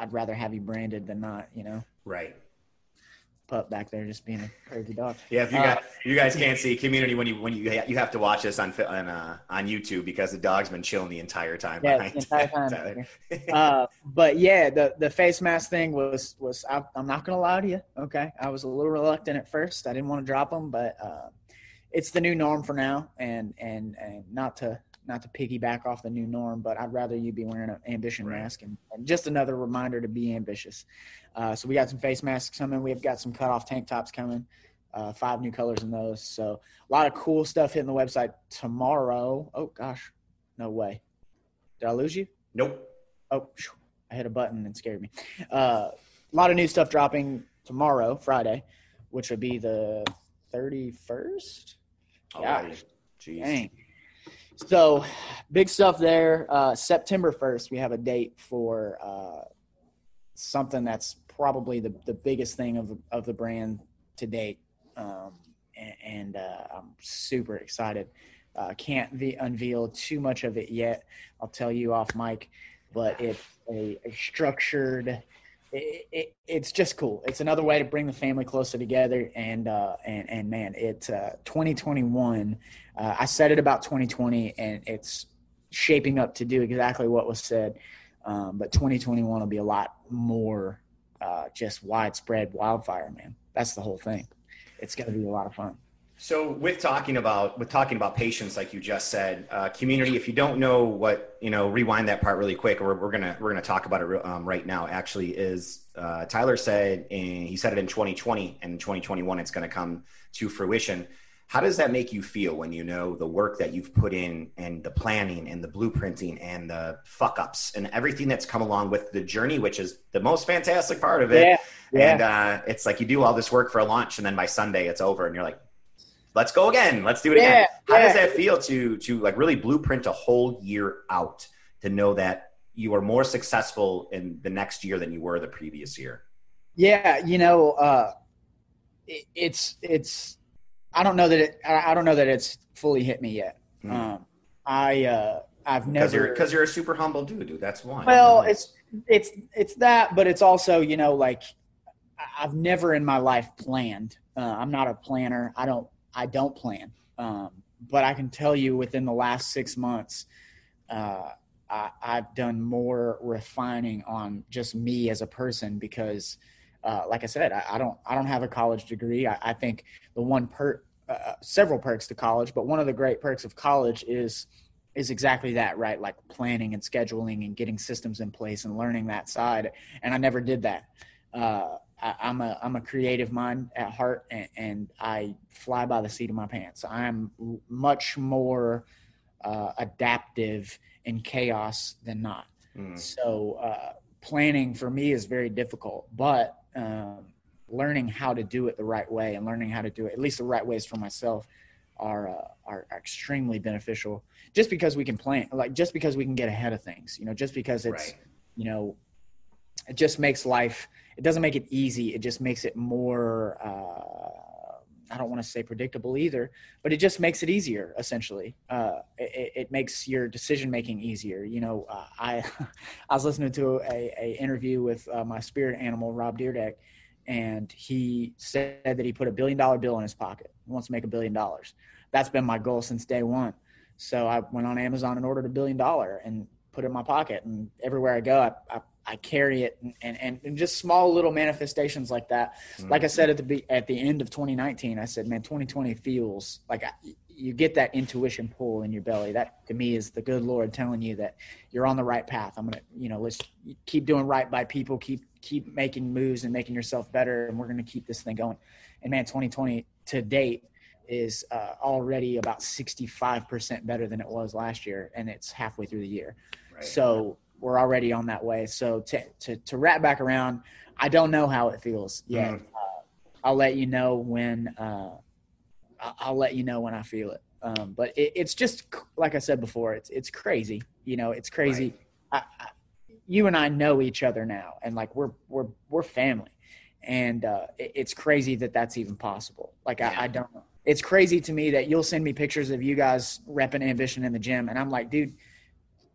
I'd rather have you branded than not. You know, right. Pup back there just being a crazy dog. Yeah, if you uh, guys you guys can't see community when you when you you have to watch this on on uh, on YouTube because the dog's been chilling the entire time. Yeah, the entire time. uh, but yeah, the the face mask thing was was I, am not gonna lie to you. Okay, I was a little reluctant at first. I didn't want to drop them, but uh, it's the new norm for now, and and and not to not to piggyback off the new norm, but I'd rather you be wearing an ambition right. mask and, and, just another reminder to be ambitious. Uh, so we got some face masks coming. We've got some cut off tank tops coming. Uh, five new colors in those. So a lot of cool stuff hitting the website tomorrow. Oh gosh, no way. Did I lose you? Nope. Oh, I hit a button and scared me. Uh, a lot of new stuff dropping tomorrow, Friday, which would be the 31st. Yeah. Jeez. Dang. So, big stuff there. Uh, September 1st, we have a date for uh, something that's probably the, the biggest thing of, of the brand to date. Um, and, and uh, I'm super excited. Uh, can't unveil too much of it yet. I'll tell you off mic, but it's a, a structured it, it, it's just cool. It's another way to bring the family closer together. And uh, and and man, it's uh, 2021. Uh, I said it about 2020, and it's shaping up to do exactly what was said. Um, but 2021 will be a lot more uh, just widespread wildfire, man. That's the whole thing. It's going to be a lot of fun. So with talking about with talking about patience, like you just said, uh, community. If you don't know what you know, rewind that part really quick. We're, we're gonna we're gonna talk about it um, right now. Actually, is uh, Tylor said in, he said it in 2020 and 2021 it's going to come to fruition. How does that make you feel when you know the work that you've put in and the planning and the blueprinting and the fuck ups and everything that's come along with the journey, which is the most fantastic part of it. Yeah, yeah. And uh, it's like you do all this work for a launch and then by Sunday it's over and you're like, let's go again. Let's do it yeah, again. How yeah. does that feel to to like really blueprint a whole year out to know that you are more successful in the next year than you were the previous year? Yeah, you know, uh, it, it's it's. I don't know that it. I don't know that it's fully hit me yet. Mm. Um, I uh, I've never because you're, you're, a super humble dude, dude. That's why. Well, it's it's it's that, but it's also you know like I've never in my life planned. Uh, I'm not a planner. I don't I don't plan. Um, but I can tell you within the last six months, uh, I, have done more refining on just me as a person because, uh, like I said, I, I, don't I don't have a college degree. I, I think the one per uh, uh, several perks to college, but one of the great perks of college is is exactly that, right? Like planning and scheduling and getting systems in place and learning that side. And I never did that. Uh, I, am a I'm a creative mind at heart, and, and, I fly by the seat of my pants. I'm much more uh, adaptive in chaos than not. Mm. So uh, planning for me is very difficult, but um, learning how to do it the right way and learning how to do it at least the right ways for myself are uh, are extremely beneficial. Just because we can plan, like just because we can get ahead of things, you know, just because it's right. you know, it just makes life it doesn't make it easy. It just makes it more. Uh, I don't want to say predictable either, but it just makes it easier. Essentially, uh, it, it, makes your decision making easier. You know, uh, I I was listening to a, a interview with uh, my spirit animal Rob Dyrdek, and he said that he put a billion dollar bill in his pocket. He wants to make a billion dollars. That's been my goal since day one. So I went on Amazon and ordered a billion dollar and put it in my pocket. And everywhere I go, I, I I carry it and, and, and just small little manifestations like that. Mm-hmm. Like I said at the at the end of 2019, I said, man, 2020 feels like I, you get that intuition pull in your belly. That to me is the good Lord telling you that you're on the right path. I'm gonna, you know, let's keep doing right by people, keep keep making moves and making yourself better, and we're gonna keep this thing going. And man, 2020 to date is uh, already about 65% better than it was last year, and it's halfway through the year. Right. So we're already on that way. So to to, to wrap back around, I don't know how it feels yet. Mm. Uh, I'll let you know when. Uh, I'll let you know when I feel it. Um, but it, it's just like I said before. It's it's crazy. You know, it's crazy. Right. I, I, you and I know each other now, and like we're we're we're family, and uh, it, it's crazy that that's even possible. Like yeah. I, I don't. It's crazy to me that you'll send me pictures of you guys repping ambition in the gym, and I'm like, dude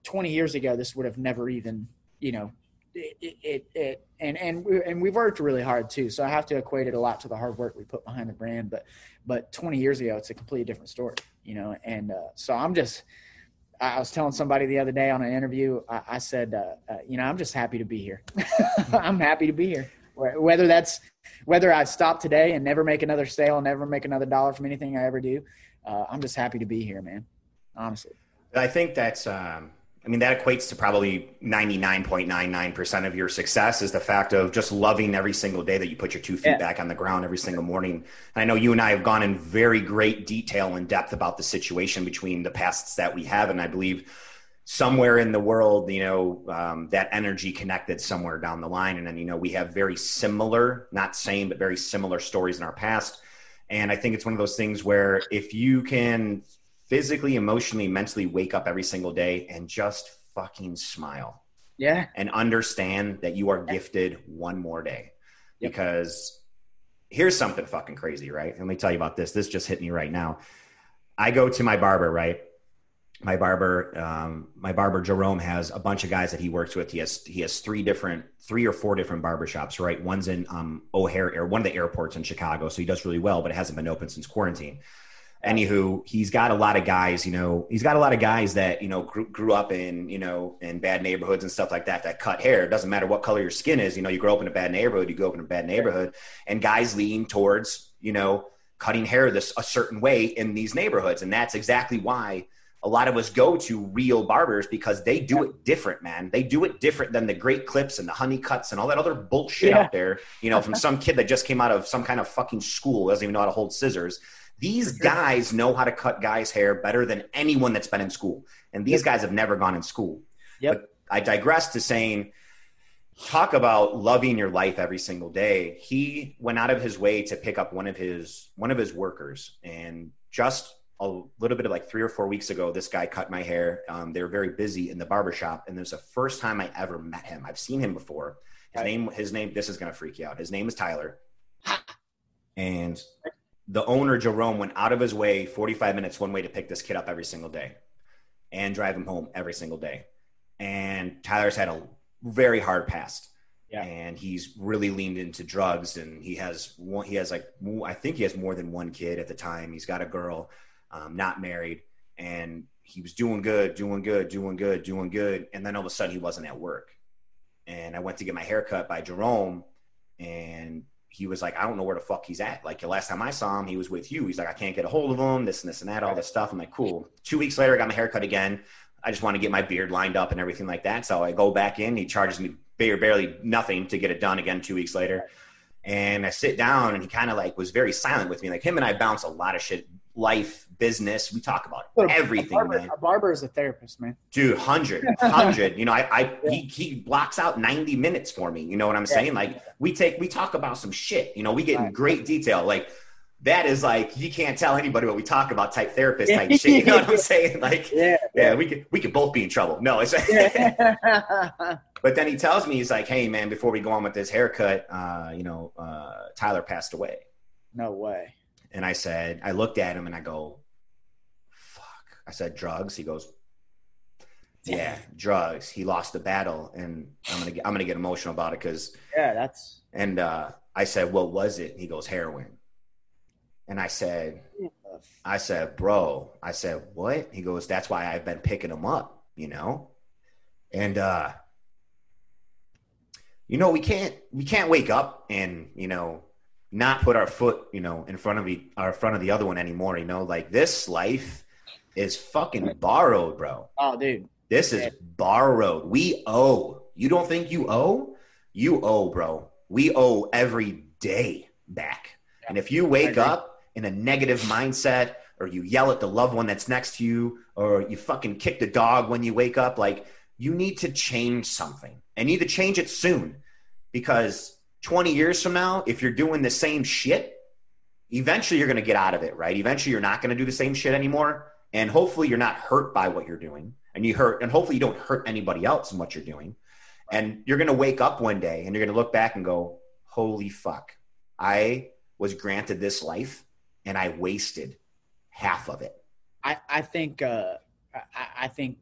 20 years ago, this would have never even, you know, it, it, it, and and we, and we've worked really hard too. So I have to equate it a lot to the hard work we put behind the brand. But but 20 years ago, it's a completely different story, you know. And uh, so I'm just. I was telling somebody the other day on an interview. I, I said, uh, uh, you know, I'm just happy to be here. I'm happy to be here. Whether that's whether I stop today and never make another sale, never make another dollar from anything I ever do, uh, I'm just happy to be here, man. Honestly. I think that's um, I mean, that equates to probably 99.99% of your success is the fact of just loving every single day that you put your two feet yeah. back on the ground every single morning. And I know you and I have gone in very great detail and depth about the situation between the pasts that we have. And I believe somewhere in the world, you know, um, that energy connected somewhere down the line. And then, you know, we have very similar, not same, but very similar stories in our past. And I think it's one of those things where if you can physically, emotionally, mentally wake up every single day and just fucking smile. Yeah. And understand that you are gifted one more day. Yep. Because here's something fucking crazy, right? Let me tell you about this. This just hit me right now. I go to my barber, right? My barber, um, my barber Jerome has a bunch of guys that he works with. He has he has three different, three or four different barbershops, right? One's in um, O'Hare, or one of the airports in Chicago, so he does really well, but it hasn't been open since quarantine anywho, he's got a lot of guys, you know, he's got a lot of guys that, you know, grew, grew up in, you know, in bad neighborhoods and stuff like that, that cut hair. It doesn't matter what color your skin is. You know, you grow up in a bad neighborhood, you grow up in a bad neighborhood and guys lean towards, you know, cutting hair this a certain way in these neighborhoods. And that's exactly why a lot of us go to real barbers because they do it different, man. They do it different than the great clips and the honey cuts and all that other bullshit yeah. out there, you know, from some kid that just came out of some kind of fucking school, doesn't even know how to hold scissors. These guys know how to cut guys' hair better than anyone that's been in school. And these guys have never gone in school. Yep. But I digress to saying, talk about loving your life every single day. He went out of his way to pick up one of his one of his workers, and just a little bit of like three or four weeks ago, this guy cut my hair. Um, they were very busy in the barbershop, and there's the first time I ever met him. I've seen him before, His Right. name, his name. This is gonna freak you out. His name is Tyler, and the owner Jerome went out of his way, forty five minutes one way to pick this kid up every single day, and drive him home every single day. And Tyler's had a very hard past. Yeah. And he's really leaned into drugs, and he has one. He has like I think he has more than one kid at the time. He's got a girl, um, not married, and he was doing good, doing good, doing good, doing good, and then all of a sudden he wasn't at work. And I went to get my hair cut by Jerome, and he was like, I don't know where the fuck he's at. Like the last time I saw him, he was with you. He's like, I can't get a hold of him, this and this and that, all this stuff. I'm like, cool. Two weeks later, I got my haircut again. I just want to get my beard lined up and everything like that. So I go back in. He charges me bare- barely nothing to get it done again two weeks later. And I sit down and he kind of like was very silent with me. Like him and I bounce a lot of shit, life, business. We talk about Look, everything, a barber, man A barber is a therapist, man. dude 100 100 you know i, I he, he blocks out 90 minutes for me you know what i'm Yeah. saying like we take we talk about some shit you know we get in great detail like that is like you can't tell anybody what we talk about type therapist type shit you know what i'm saying like Yeah. yeah we could we could both be in trouble no it's like but then he tells me he's like hey man before we go on with this haircut uh you know uh tyler passed away no way. And I said, I looked at him and I go, fuck. I said, drugs. He goes, yeah, drugs. He lost the battle. And I'm going to get, I'm going to get emotional about it because, Yeah, that's and uh, I said, what was it? He goes, heroin. And I said, I said, bro, I said, what? He goes, that's why I've been picking him up, you know? And, uh, you know, we can't, we can't wake up and, you know, not put our foot, you know, in front of the, our front of the other one anymore. You know, like this life is fucking borrowed, bro. oh, dude. This is Yeah. borrowed. We owe. You don't think you owe? You owe, bro. We owe every day back. And if you wake up in a negative mindset, or you yell at the loved one that's next to you, or you fucking kick the dog when you wake up, like you need to change something and you need to change it soon because 20 years from now, if you're doing the same shit, eventually you're going to get out of it, right? Eventually you're not going to do the same shit anymore. And hopefully you're not hurt by what you're doing. And you hurt, and hopefully you don't hurt anybody else in what you're doing. And you're going to wake up one day and you're going to look back and go, holy fuck, I was granted this life and I wasted half of it. I, I think uh, I, I think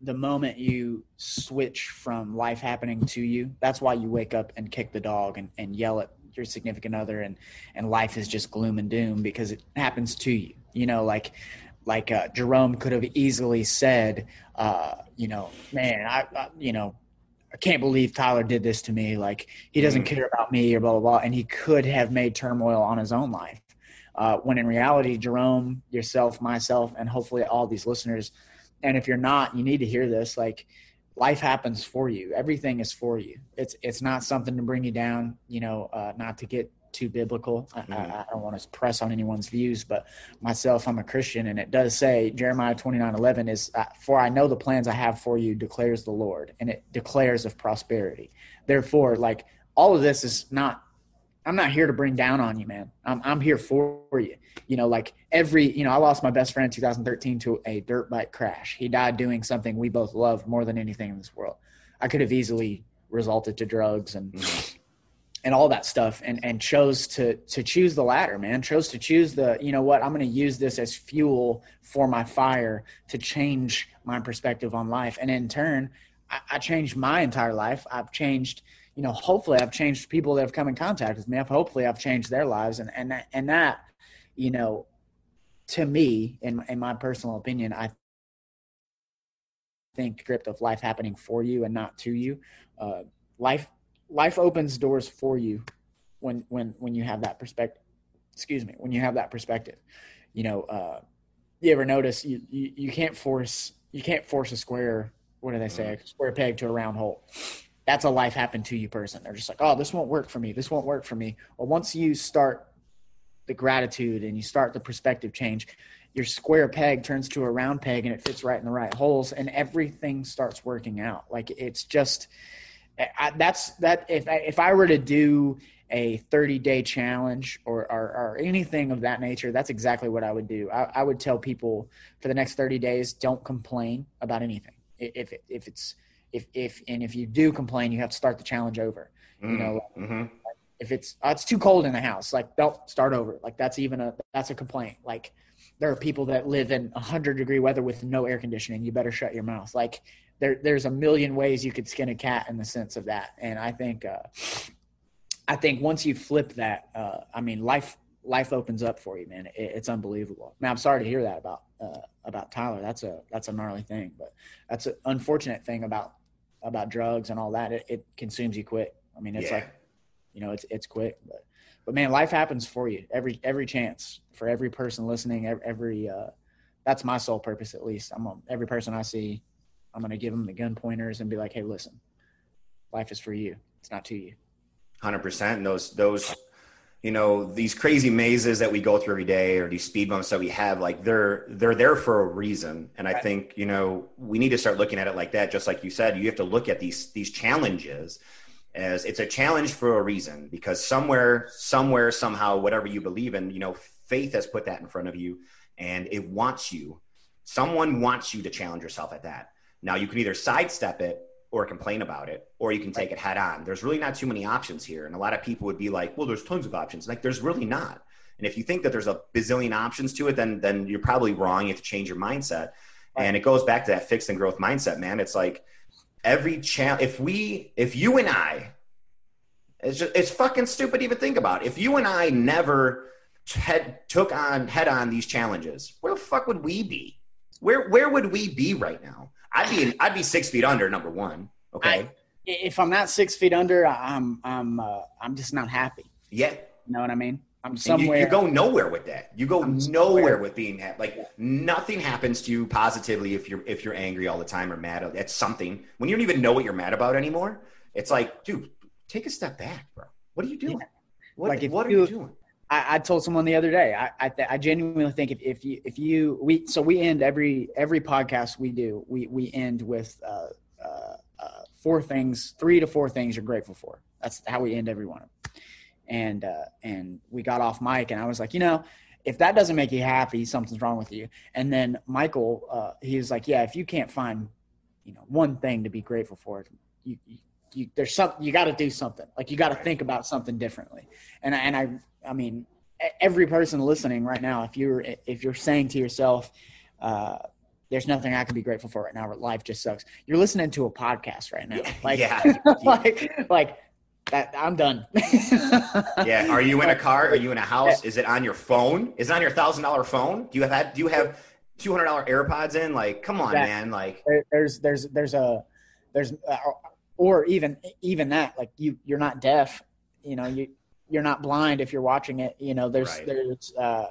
the moment you switch from life happening to you, that's why you wake up and kick the dog and, and yell at your significant other and, and life is just gloom and doom because it happens to you. You know, like like uh, Jerome could have easily said, uh, you know, man, I, I you know, I can't believe Tyler did this to me. Like he doesn't Mhm. care about me or blah blah blah. And he could have made turmoil on his own life. Uh, when in reality, Jerome, yourself, myself, and hopefully all these listeners, and if you're not, you need to hear this. Like life happens for you. Everything is for you. It's it's not something to bring you down. You know, uh, not to get too biblical. I, I, Mhm. I don't want to press on anyone's views, but myself, I'm a Christian, and it does say Jeremiah 29 11 is, uh, For I know the plans I have for you, declares the Lord, and it declares of prosperity. Therefore, like all of this is not, I'm not here to bring down on you, man. I'm, I'm here for you. You know, like every, you know, I lost my best friend in 2013 to a dirt bike crash. He died doing something we both love more than anything in this world. I could have easily resulted to drugs and mm-hmm. and all that stuff and and chose to to choose the latter man chose to choose the you know what i'm going to use this as fuel for my fire to change my perspective on life and in turn I, I changed my entire life i've changed you know hopefully i've changed people that have come in contact with me. I've, hopefully i've changed their lives. And and that, and that you know to me in, my- in my personal opinion i think script of life happening for you and not to you. Uh, life life opens doors for you when when when you have that perspective excuse me when you have that perspective. You know uh you ever notice you you, you can't force you can't force a square what do they say? A square peg to a round hole that's a life happened to you person. They're just like oh this won't work for me. This won't work for me. Well once you start the gratitude and you start the perspective change your square peg turns to a round peg and it fits right in the right holes and everything starts working out. Like it's just I, that's that if I, if I were to do a 30 day challenge or, or or anything of that nature that's exactly what I would do. I, I would tell people for the next 30 days don't complain about anything. If if it's if if and if you do complain, you have to start the challenge over. Mm-hmm. You know, mm-hmm. if it's uh, it's too cold in the house, like don't start over. Like that's even a that's a complaint. Like there are people that live in 100 degree weather with no air conditioning. You better shut your mouth. Like there there's a million ways you could skin a cat in the sense of that. And I think uh, I think once you flip that, uh, I mean life life opens up for you, man. It, it's unbelievable. Man, I'm sorry to hear that about uh, about Tyler. That's a that's a gnarly thing, but that's an unfortunate thing about about drugs and all that. It, it consumes you quick. I mean, it's yeah. like you know, it's it's quick, but but man, life happens for you every every chance for every person listening. Every, every uh, that's my sole purpose, at least. I'm a, every person I see, I'm gonna give them the gun pointers and be like, hey, listen, life is for you. It's not to you. Hundred percent. And those those you know these crazy mazes that we go through every day or these speed bumps that we have like they're they're there for a reason. And i think you know we need to start looking at it like that. Just like you said you have to look at these these challenges as it's a challenge for a reason because somewhere somewhere somehow whatever you believe in you know faith has put that in front of you and it wants you. Someone wants you to challenge yourself at that. Now you can either sidestep it or complain about it, or you can take it head on. There's really not too many options here. And a lot of people would be like, well, there's tons of options. Like, there's really not. And if you think that there's a bazillion options to it, then then you're probably wrong. You have to change your mindset. Right. And it goes back to that fixed and growth mindset, man. It's like every challenge. If we, if you and I, it's just it's fucking stupid to even think about. If you and I never head, took on head on these challenges, where the fuck would we be? Where where would we be right now? I'd be I'd be six feet under number one. Okay. I, if I'm not six feet under, I'm I'm uh, I'm just not happy. Yeah. You know what I mean? I'm somewhere. You, you, go nowhere with that. You go nowhere with being happy. Like yeah. nothing happens to you positively if you're if you're angry all the time or mad at something. When you don't even know what you're mad about anymore, it's like, dude, take a step back, bro. What are you doing? Yeah. What, like what you, are you doing? I, I, told someone the other day. I I, th- I, genuinely think if, if you if you we so we end every every podcast we do we we end with uh, uh, uh, four things, three to four things you're grateful for. That's how we end every one of them. And uh, and we got off mic, and I was like, you know, if that doesn't make you happy, something's wrong with you. And then Michael, uh, he was like, yeah, if you can't find, you know, one thing to be grateful for, you, you you, there's something you got to do something like you got to think about something differently and I, and I I mean every person listening right now if you're if you're saying to yourself uh, there's nothing I can be grateful for right now life just sucks you're listening to a podcast right now. Like yeah. like like that I'm done. Yeah. Are you in a car? Are you in a house? Is it on your phone? Is it on your thousand dollar phone? Do you have do you have two hundred dollar AirPods in? Like come on man. Like there, there's there's there's a there's uh, or even even that like you you're not deaf you know you you're not blind if you're watching it you know there's right. there's uh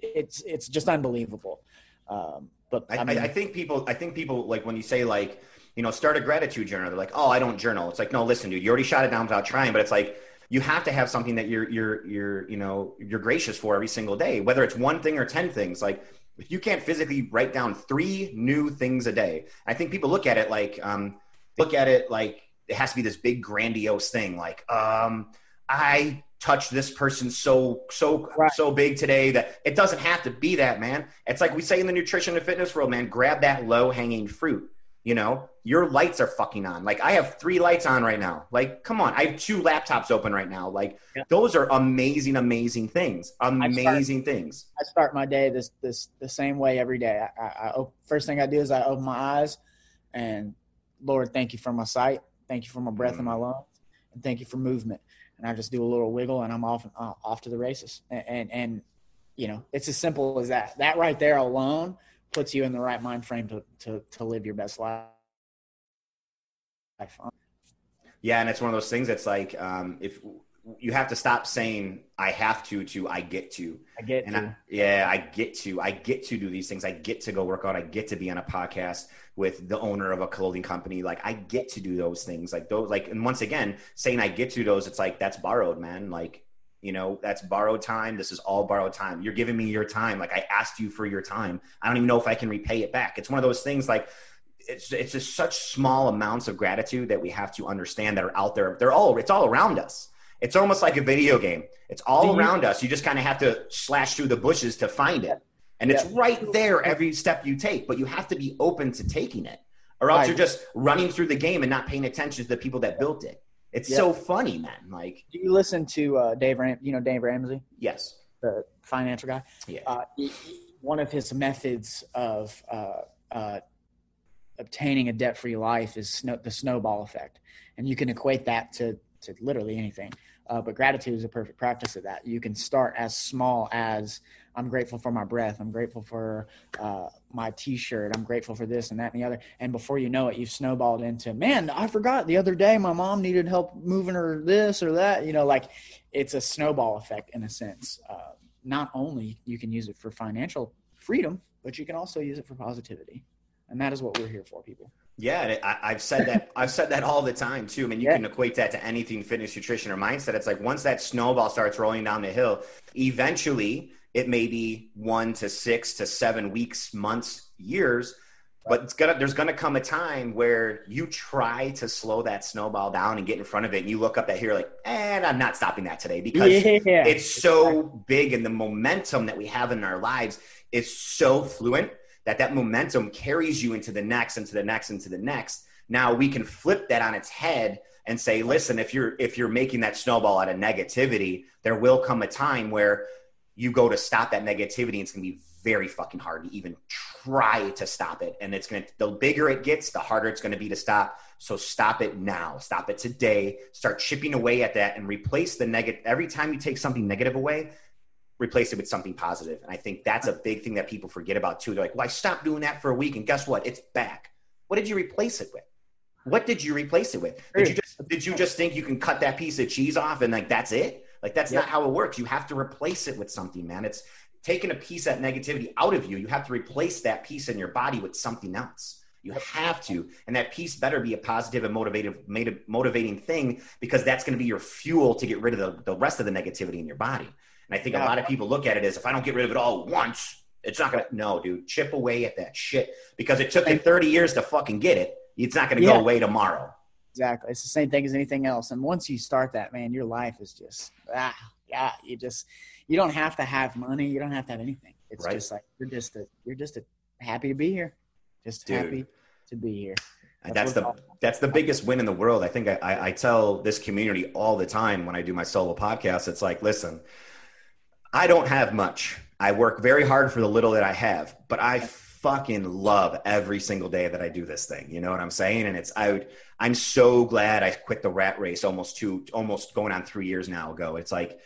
it's it's just unbelievable. Um but I, I, mean, I think people i think people like when you say like you know start a gratitude journal they're like oh i don't journal. It's like no listen dude you already shot it down without trying but it's like you have to have something that you're you're you're you know you're gracious for every single day whether it's one thing or 10 things. Like if you can't physically write down three new things a day i think people look at it like um look at it like it has to be this big grandiose thing like um i touched this person so so right. so big today that it doesn't have to be that man it's like we say in the nutrition and fitness world man grab that low hanging fruit you know your lights are fucking on like i have three lights on right now like come on i have two laptops open right now like yeah. those are amazing amazing things amazing I start, things i start my day this this the same way every day I, I, I first thing i do is i open my eyes and Lord, thank you for my sight. Thank you for my breath mm. in my lungs. And thank you for movement. And I just do a little wiggle and I'm off, uh, off to the races. And, and, and, you know, it's as simple as that. That right there alone puts you in the right mind frame to, to, to live your best life. Yeah. And it's one of those things that's like, um, if you have to stop saying I have to to I get to. I get and to. I, yeah, I get to. I get to do these things. I get to go work out. I get to be on a podcast with the owner of a clothing company. Like I get to do those things. Like those like and once again, saying I get to those, it's like that's borrowed, man. Like, you know, that's borrowed time. This is all borrowed time. You're giving me your time. Like I asked you for your time. I don't even know if I can repay it back. It's one of those things like it's it's just such small amounts of gratitude that we have to understand that are out there. They're all it's all around us it's almost like a video game. It's all around us. You just kind of have to slash through the bushes to find it. And it's right there every step you take, but you have to be open to taking it. or else you're just running through the game and not paying attention to the people that built it. It's yeah. so funny, man. Like, do you listen to uh, Dave? Ram- you know Dave Ramsey? Yes, the financial guy. Yeah. Uh, he, one of his methods of uh, uh obtaining a debt-free life is snow- the snowball effect, and you can equate that to to literally anything. Uh, but gratitude is a perfect practice of that. You can start as small as I'm grateful for my breath. I'm grateful for uh, my T-shirt. I'm grateful for this and that and the other. And before you know it, you've snowballed into, man, I forgot the other day my mom needed help moving her this or that. You know, like it's a snowball effect in a sense. Uh, not only you can use it for financial freedom, but you can also use it for positivity, and that is what we're here for, people. Yeah, I, have said that. I've said that all the time too. I mean, you yeah. can equate that to anything fitness, nutrition, or mindset. It's like once that snowball starts rolling down the hill, eventually it may be one to six to seven weeks, months, years, but it's gonna there's gonna come a time where you try to slow that snowball down and get in front of it and you look up that here like and i'm not stopping that today because yeah. it's so big and the momentum that we have in our lives is so fluent that that momentum carries you into the next into the next into the next now we can flip that on its head and say listen if you're if you're making that snowball out of negativity there will come a time where you go to stop that negativity and it's going to be very fucking hard to even try to stop it. And it's going to the bigger it gets the harder it's going to be to stop. So stop it now. Stop it today. Start chipping away at that and replace the negative every time you take something negative away replace it with something positive. And i think that's a big thing that people forget about too. They're like well i stopped doing that for a week and guess what? It's back. What did you replace it with? What did you replace it with? Did you just did you just think you can cut that piece of cheese off and like that's it like that's yep. not how it works. You have to replace it with something, man. It's taking a piece of negativity out of you. You have to replace that piece in your body with something else. You have to, and that piece better be a positive and motivative, motivating thing because that's going to be your fuel to get rid of the, the rest of the negativity in your body. And I think yeah. a lot of people look at it as if I don't get rid of it all once, it's not going to. No, dude, chip away at that shit because it took you 30 years to fucking get it. It's not going to yeah. go away tomorrow. Exactly. It's the same thing as anything else. And once you start that, man, your life is just ah, yeah. You just you don't have to have money. You don't have to have anything. It's right. just like you're just a you're just a happy to be here. Just Dude. happy to be here. That's, that's the that's the biggest win in the world. I think I, I, I tell this community all the time when I do my solo podcast. It's like, listen, I don't have much. I work very hard for the little that I have, but I fucking love every single day that I do this thing. You know what I'm saying? And it's I would I'm so glad I quit the rat race almost two almost going on three years now ago. It's like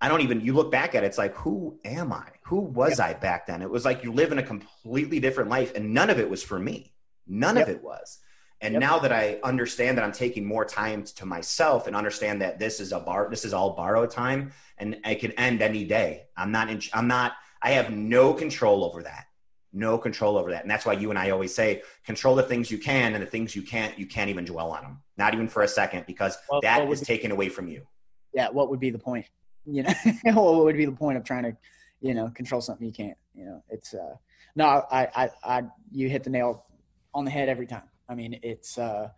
I don't even you look back at it, it's like who am I? Who was yep. I back then? It was like you live in a completely different life and none of it was for me. None yep. of it was. And yep. now that I understand that I'm taking more time to myself and understand that this is a bar, this is all borrowed time, and it can end any day. I'm not in, I'm not. I have no control over that no control over that. And that's why you and I always say control the things you can and the things you can't, you can't even dwell on them. Not even for a second, because well, that is be, taken away from you. Yeah. What would be the point? You know, what would be the point of trying to, you know, control something you can't, you know, it's, uh, no, I, I, I, you hit the nail on the head every time. I mean, it's, uh,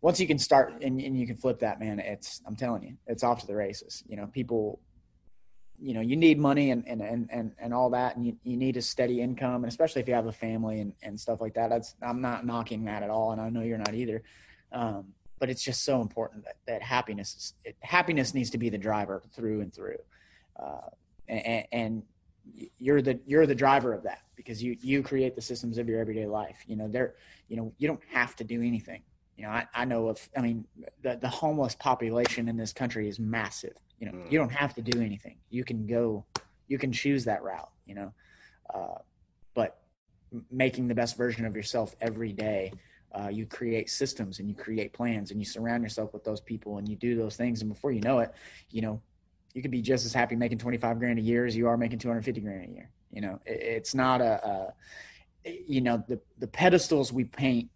once you can start and, and you can flip that, man, it's, I'm telling you, it's off to the races. You know, people, you know you need money and and and and, and all that and you, you need a steady income and especially if you have a family and, and stuff like that that's i'm not knocking that at all and i know you're not either. Um, but it's just so important that, that happiness is, it, happiness needs to be the driver through and through. Uh, and, and you're the you're the driver of that because you you create the systems of your everyday life. You know there you know you don't have to do anything you know i, I know of i mean the, the homeless population in this country is massive you know, mm. you don't have to do anything. You can go, you can choose that route. You know, uh, but making the best version of yourself every day. Uh, you create systems and you create plans and you surround yourself with those people and you do those things and before you know it you know you could be just as happy making 25 grand a year as you are making 250 grand a year you know it, it's not a, a, you know the the pedestals we paint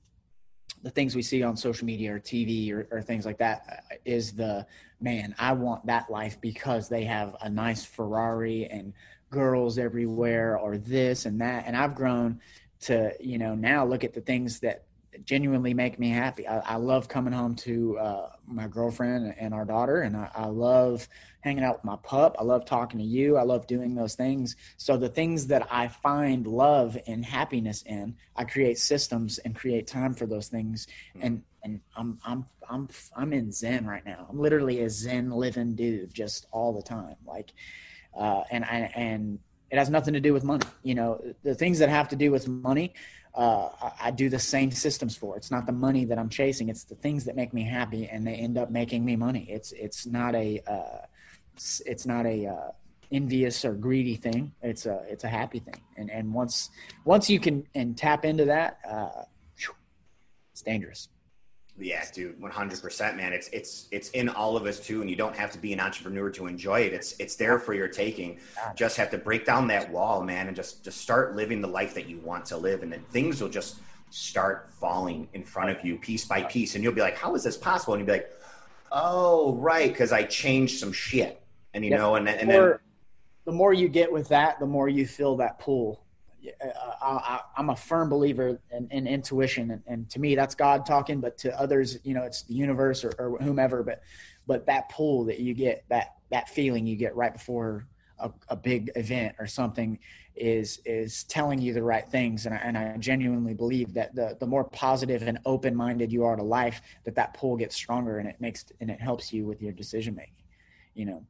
the things we see on social media or TV or, or, things like that uh, the man, I want that life because they have a nice Ferrari and girls everywhere or this and that. And I've grown to, you know, now look at the things that genuinely make me happy. I, I love coming home to uh, my girlfriend and our daughter, and I, I, love hanging out with my pup. I love talking to you. I love doing those things. So the things that I find love and happiness in, I create systems and create time for those things. Mm-hmm. And and I'm I'm I'm I'm in Zen right now. I'm literally a Zen living dude, just all the time. Like, uh, and I and it has nothing to do with money. You know, the things that have to do with money uh, I, do the same systems for. It's not the money that I'm chasing; it's the things that make me happy, and they end up making me money. It's it's not a uh, it's not a uh, envious or greedy thing. It's a it's a happy thing, and and once once you can and tap into that, uh, it's dangerous. Yeah, dude, one hundred percent, man. It's it's it's in all of us too, and you don't have to be an entrepreneur to enjoy it. It's it's there for your taking. Just have to break down that wall, man, and just just start living the life that you want to live, and then things will just start falling in front of you piece by piece, and you'll be like, "How is this possible?" And you'll be like, "Oh, right, because I changed some shit," and you yep. know, and and then the more you get with that, the more you feel that pull I, am a firm believer in, in intuition, and, and, to me, that's God talking. But to others, you know, it's the universe or, or, whomever. But but that pull that you get, that that feeling you get right before a, a big event or something, is is telling you the right things. And I, and I genuinely believe that the the more positive and open minded you are to life, that that pull gets stronger, and it makes and it helps you with your decision making. You know.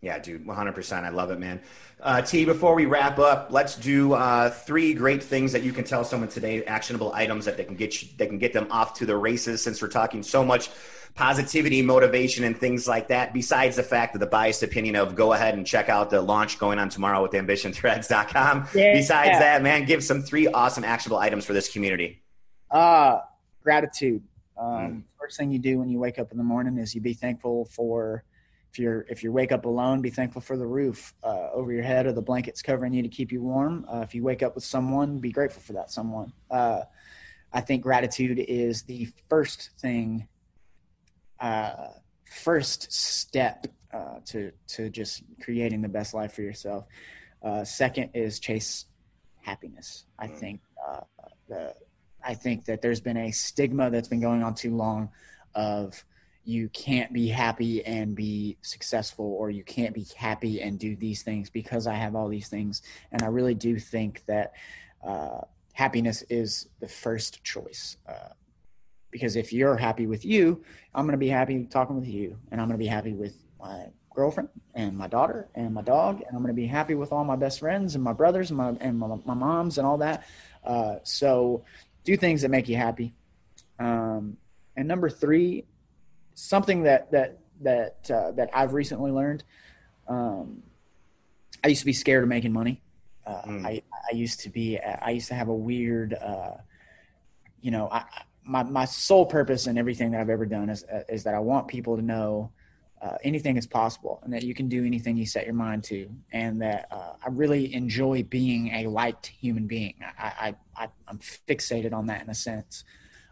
Yeah, dude, 100%. I love it, man. Uh, T, before we wrap up, let's do uh, three great things that you can tell someone today, actionable items that they can get you, they can get them off to the races since we're talking so much positivity, motivation, and things like that. Besides the fact that the biased opinion of go ahead and check out the launch going on tomorrow with ambitionthreads.com. Yeah. Besides yeah. that, man, give some three awesome actionable items for this community. Uh, gratitude. Um, mm. First thing you do when you wake up in the morning is you be thankful for – if you're if you wake up alone, be thankful for the roof uh, over your head or the blankets covering you to keep you warm. Uh, if you wake up with someone, be grateful for that someone. Uh, I think gratitude is the first thing, uh, first step uh, to to just creating the best life for yourself. Uh, second is chase happiness. I mm. think the I think that there's been a stigma that's been going on too long of you can't be happy and be successful or you can't be happy and do these things because i have all these things. And i really do think that uh, happiness is the first choice uh, because if you're happy with you i'm going to be happy talking with you and i'm going to be happy with my girlfriend and my daughter and my dog and i'm going to be happy with all my best friends and my brothers and my and my, my moms and all that. Uh, so do things that make you happy. Um, and number three something that that that uh, that I've recently learned. Um, I used to be scared of making money. Uh, mm. I I used to be I used to have a weird, uh, you know, I, my my sole purpose in everything that I've ever done is uh, is that I want people to know uh, anything is possible and that you can do anything you set your mind to and that uh, i really enjoy being a liked human being i, I, I am fixated on that in a sense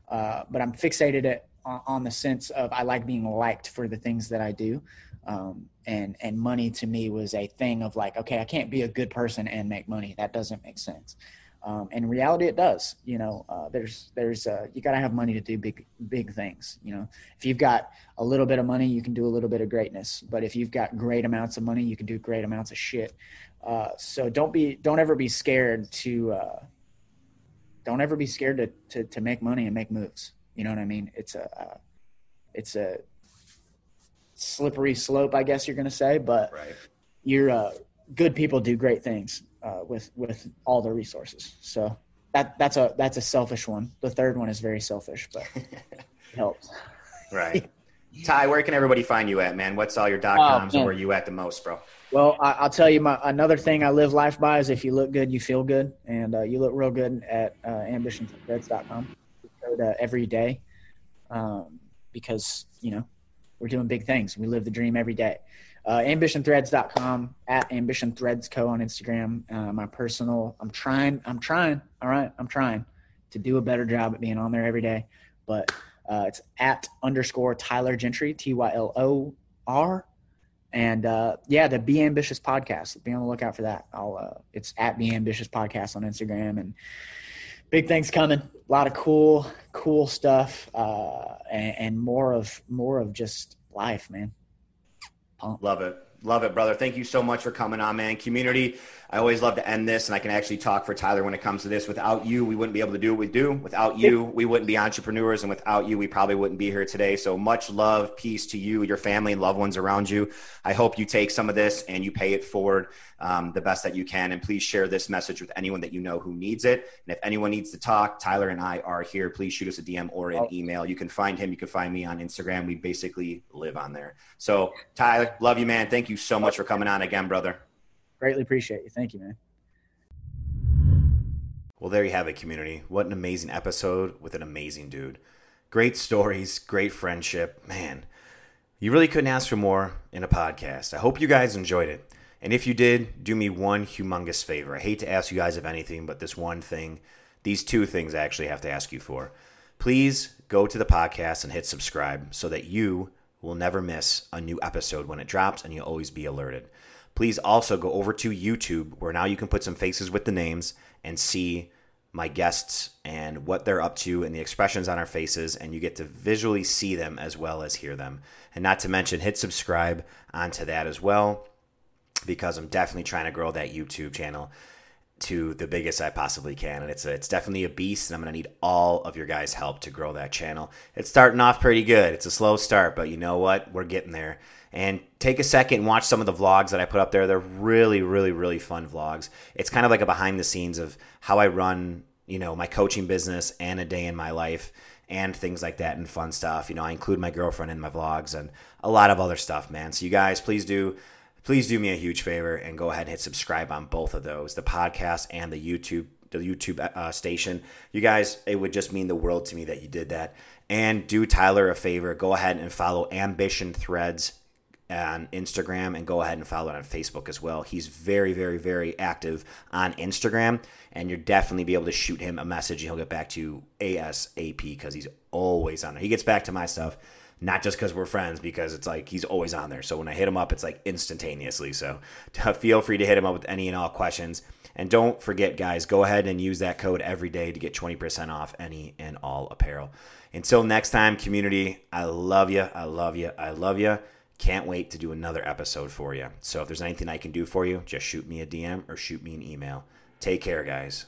uh, but i'm fixated at on the sense of I like being liked for the things that I do. Um, and and money to me was a thing of like, okay, I can't be a good person and make money. That doesn't make sense. Um, in reality, it does. You know, uh, there's there's uh, you got to have money to do big big things. You know, if you've got a little bit of money, you can do a little bit of greatness. But if you've got great amounts of money, you can do great amounts of shit. Uh, so don't be don't ever be scared to uh, don't ever be scared to, to to make money and make moves. You know what I mean? It's a uh, it's a slippery slope, I guess you're going to say, but right. you're uh, good people do great things uh, with with all the resources. So that that's a that's a selfish one. The third one is very selfish, but it helps. Right. Ty, where can everybody find you at, man? What's all your dot oh, coms oh, and where you at the most, bro? Well, I, will tell you my another thing I live life by is if you look good, you feel good, and uh, you look real good at uh, code every day um, because you know we're doing big things. We live the dream every day. Uh, ambitionthreads.com at ambitionthreadsco on Instagram. Uh, my personal, I'm trying, I'm trying. All right. I'm trying to do a better job at being on there every day, but uh, it's at underscore Tylor Gentry, T Y L O R. And uh, yeah, the Be Ambitious podcast. Be on the lookout for that. I'll, uh, it's at Be Ambitious podcast on Instagram and big things coming. A lot of cool, cool stuff, uh, and, and more of more of just life, man. Love it. Love it, brother. Thank you so much for coming on, man. Community, I always love to end this, and I can actually talk for Tylor when it comes to this. Without you, we wouldn't be able to do what we do. Without you, we wouldn't be entrepreneurs, and without you, we probably wouldn't be here today. So much love, peace to you, your family, and loved ones around you. I hope you take some of this and you pay it forward um, the best that you can. And please share this message with anyone that you know who needs it. And if anyone needs to talk, Tylor and I are here. Please shoot us a DM or an oh. email. You can find him. You can find me on Instagram. We basically live on there. So, Tylor, love you, man. Thank you so much for coming on again, brother. Greatly appreciate you. Thank you, man. Well, there you have it, community. What an amazing episode with an amazing dude. Great stories, great friendship. Man, you really couldn't ask for more in a podcast. I hope you guys enjoyed it. And if you did, do me one humongous favor. I hate to ask you guys of anything, but this one thing, these two things I actually have to ask you for. Please go to the podcast and hit subscribe so that you will never miss a new episode when it drops and you'll always be alerted. Please also go over to YouTube where now you can put some faces with the names and see my guests and what they're up to and the expressions on our faces, and you get to visually see them as well as hear them. And not to mention, hit subscribe onto that as well because I'm definitely trying to grow that YouTube channel to the biggest I possibly can. And it's a, it's definitely a beast, and I'm to need all of your guys' help to grow that channel. It's starting off pretty good. It's a slow start, but you know what? We're getting there. And take a second and watch some of the vlogs that I put up there. They're really, really, really fun vlogs. It's kind of like a behind the scenes of how I run, you know, my coaching business and a day in my life and things like that and fun stuff. You know, I include my girlfriend in my vlogs and a lot of other stuff, man. So you guys, please do please do me a huge favor and go ahead and hit subscribe on both of those, the podcast and the YouTube the YouTube uh, station. You guys, it would just mean the world to me that you did that. And do Tylor a favor, go ahead and follow Ambition Threads on Instagram and go ahead and follow it on Facebook as well. He's very, very, very active on Instagram, and you'll definitely be able to shoot him a message and he'll get back to you ASAP because he's always on there. He gets back to my stuff not just because we're friends, because it's like he's always on there. So when I hit him up, it's like instantaneously. So feel free to hit him up with any and all questions. And don't forget, guys, go ahead and use that code every day to get 20% off any and all apparel. Until next time, community, I love you. I love you. I love you. Can't wait to do another episode for you. So if there's anything I can do for you, just shoot me a DM or shoot me an email. Take care, guys.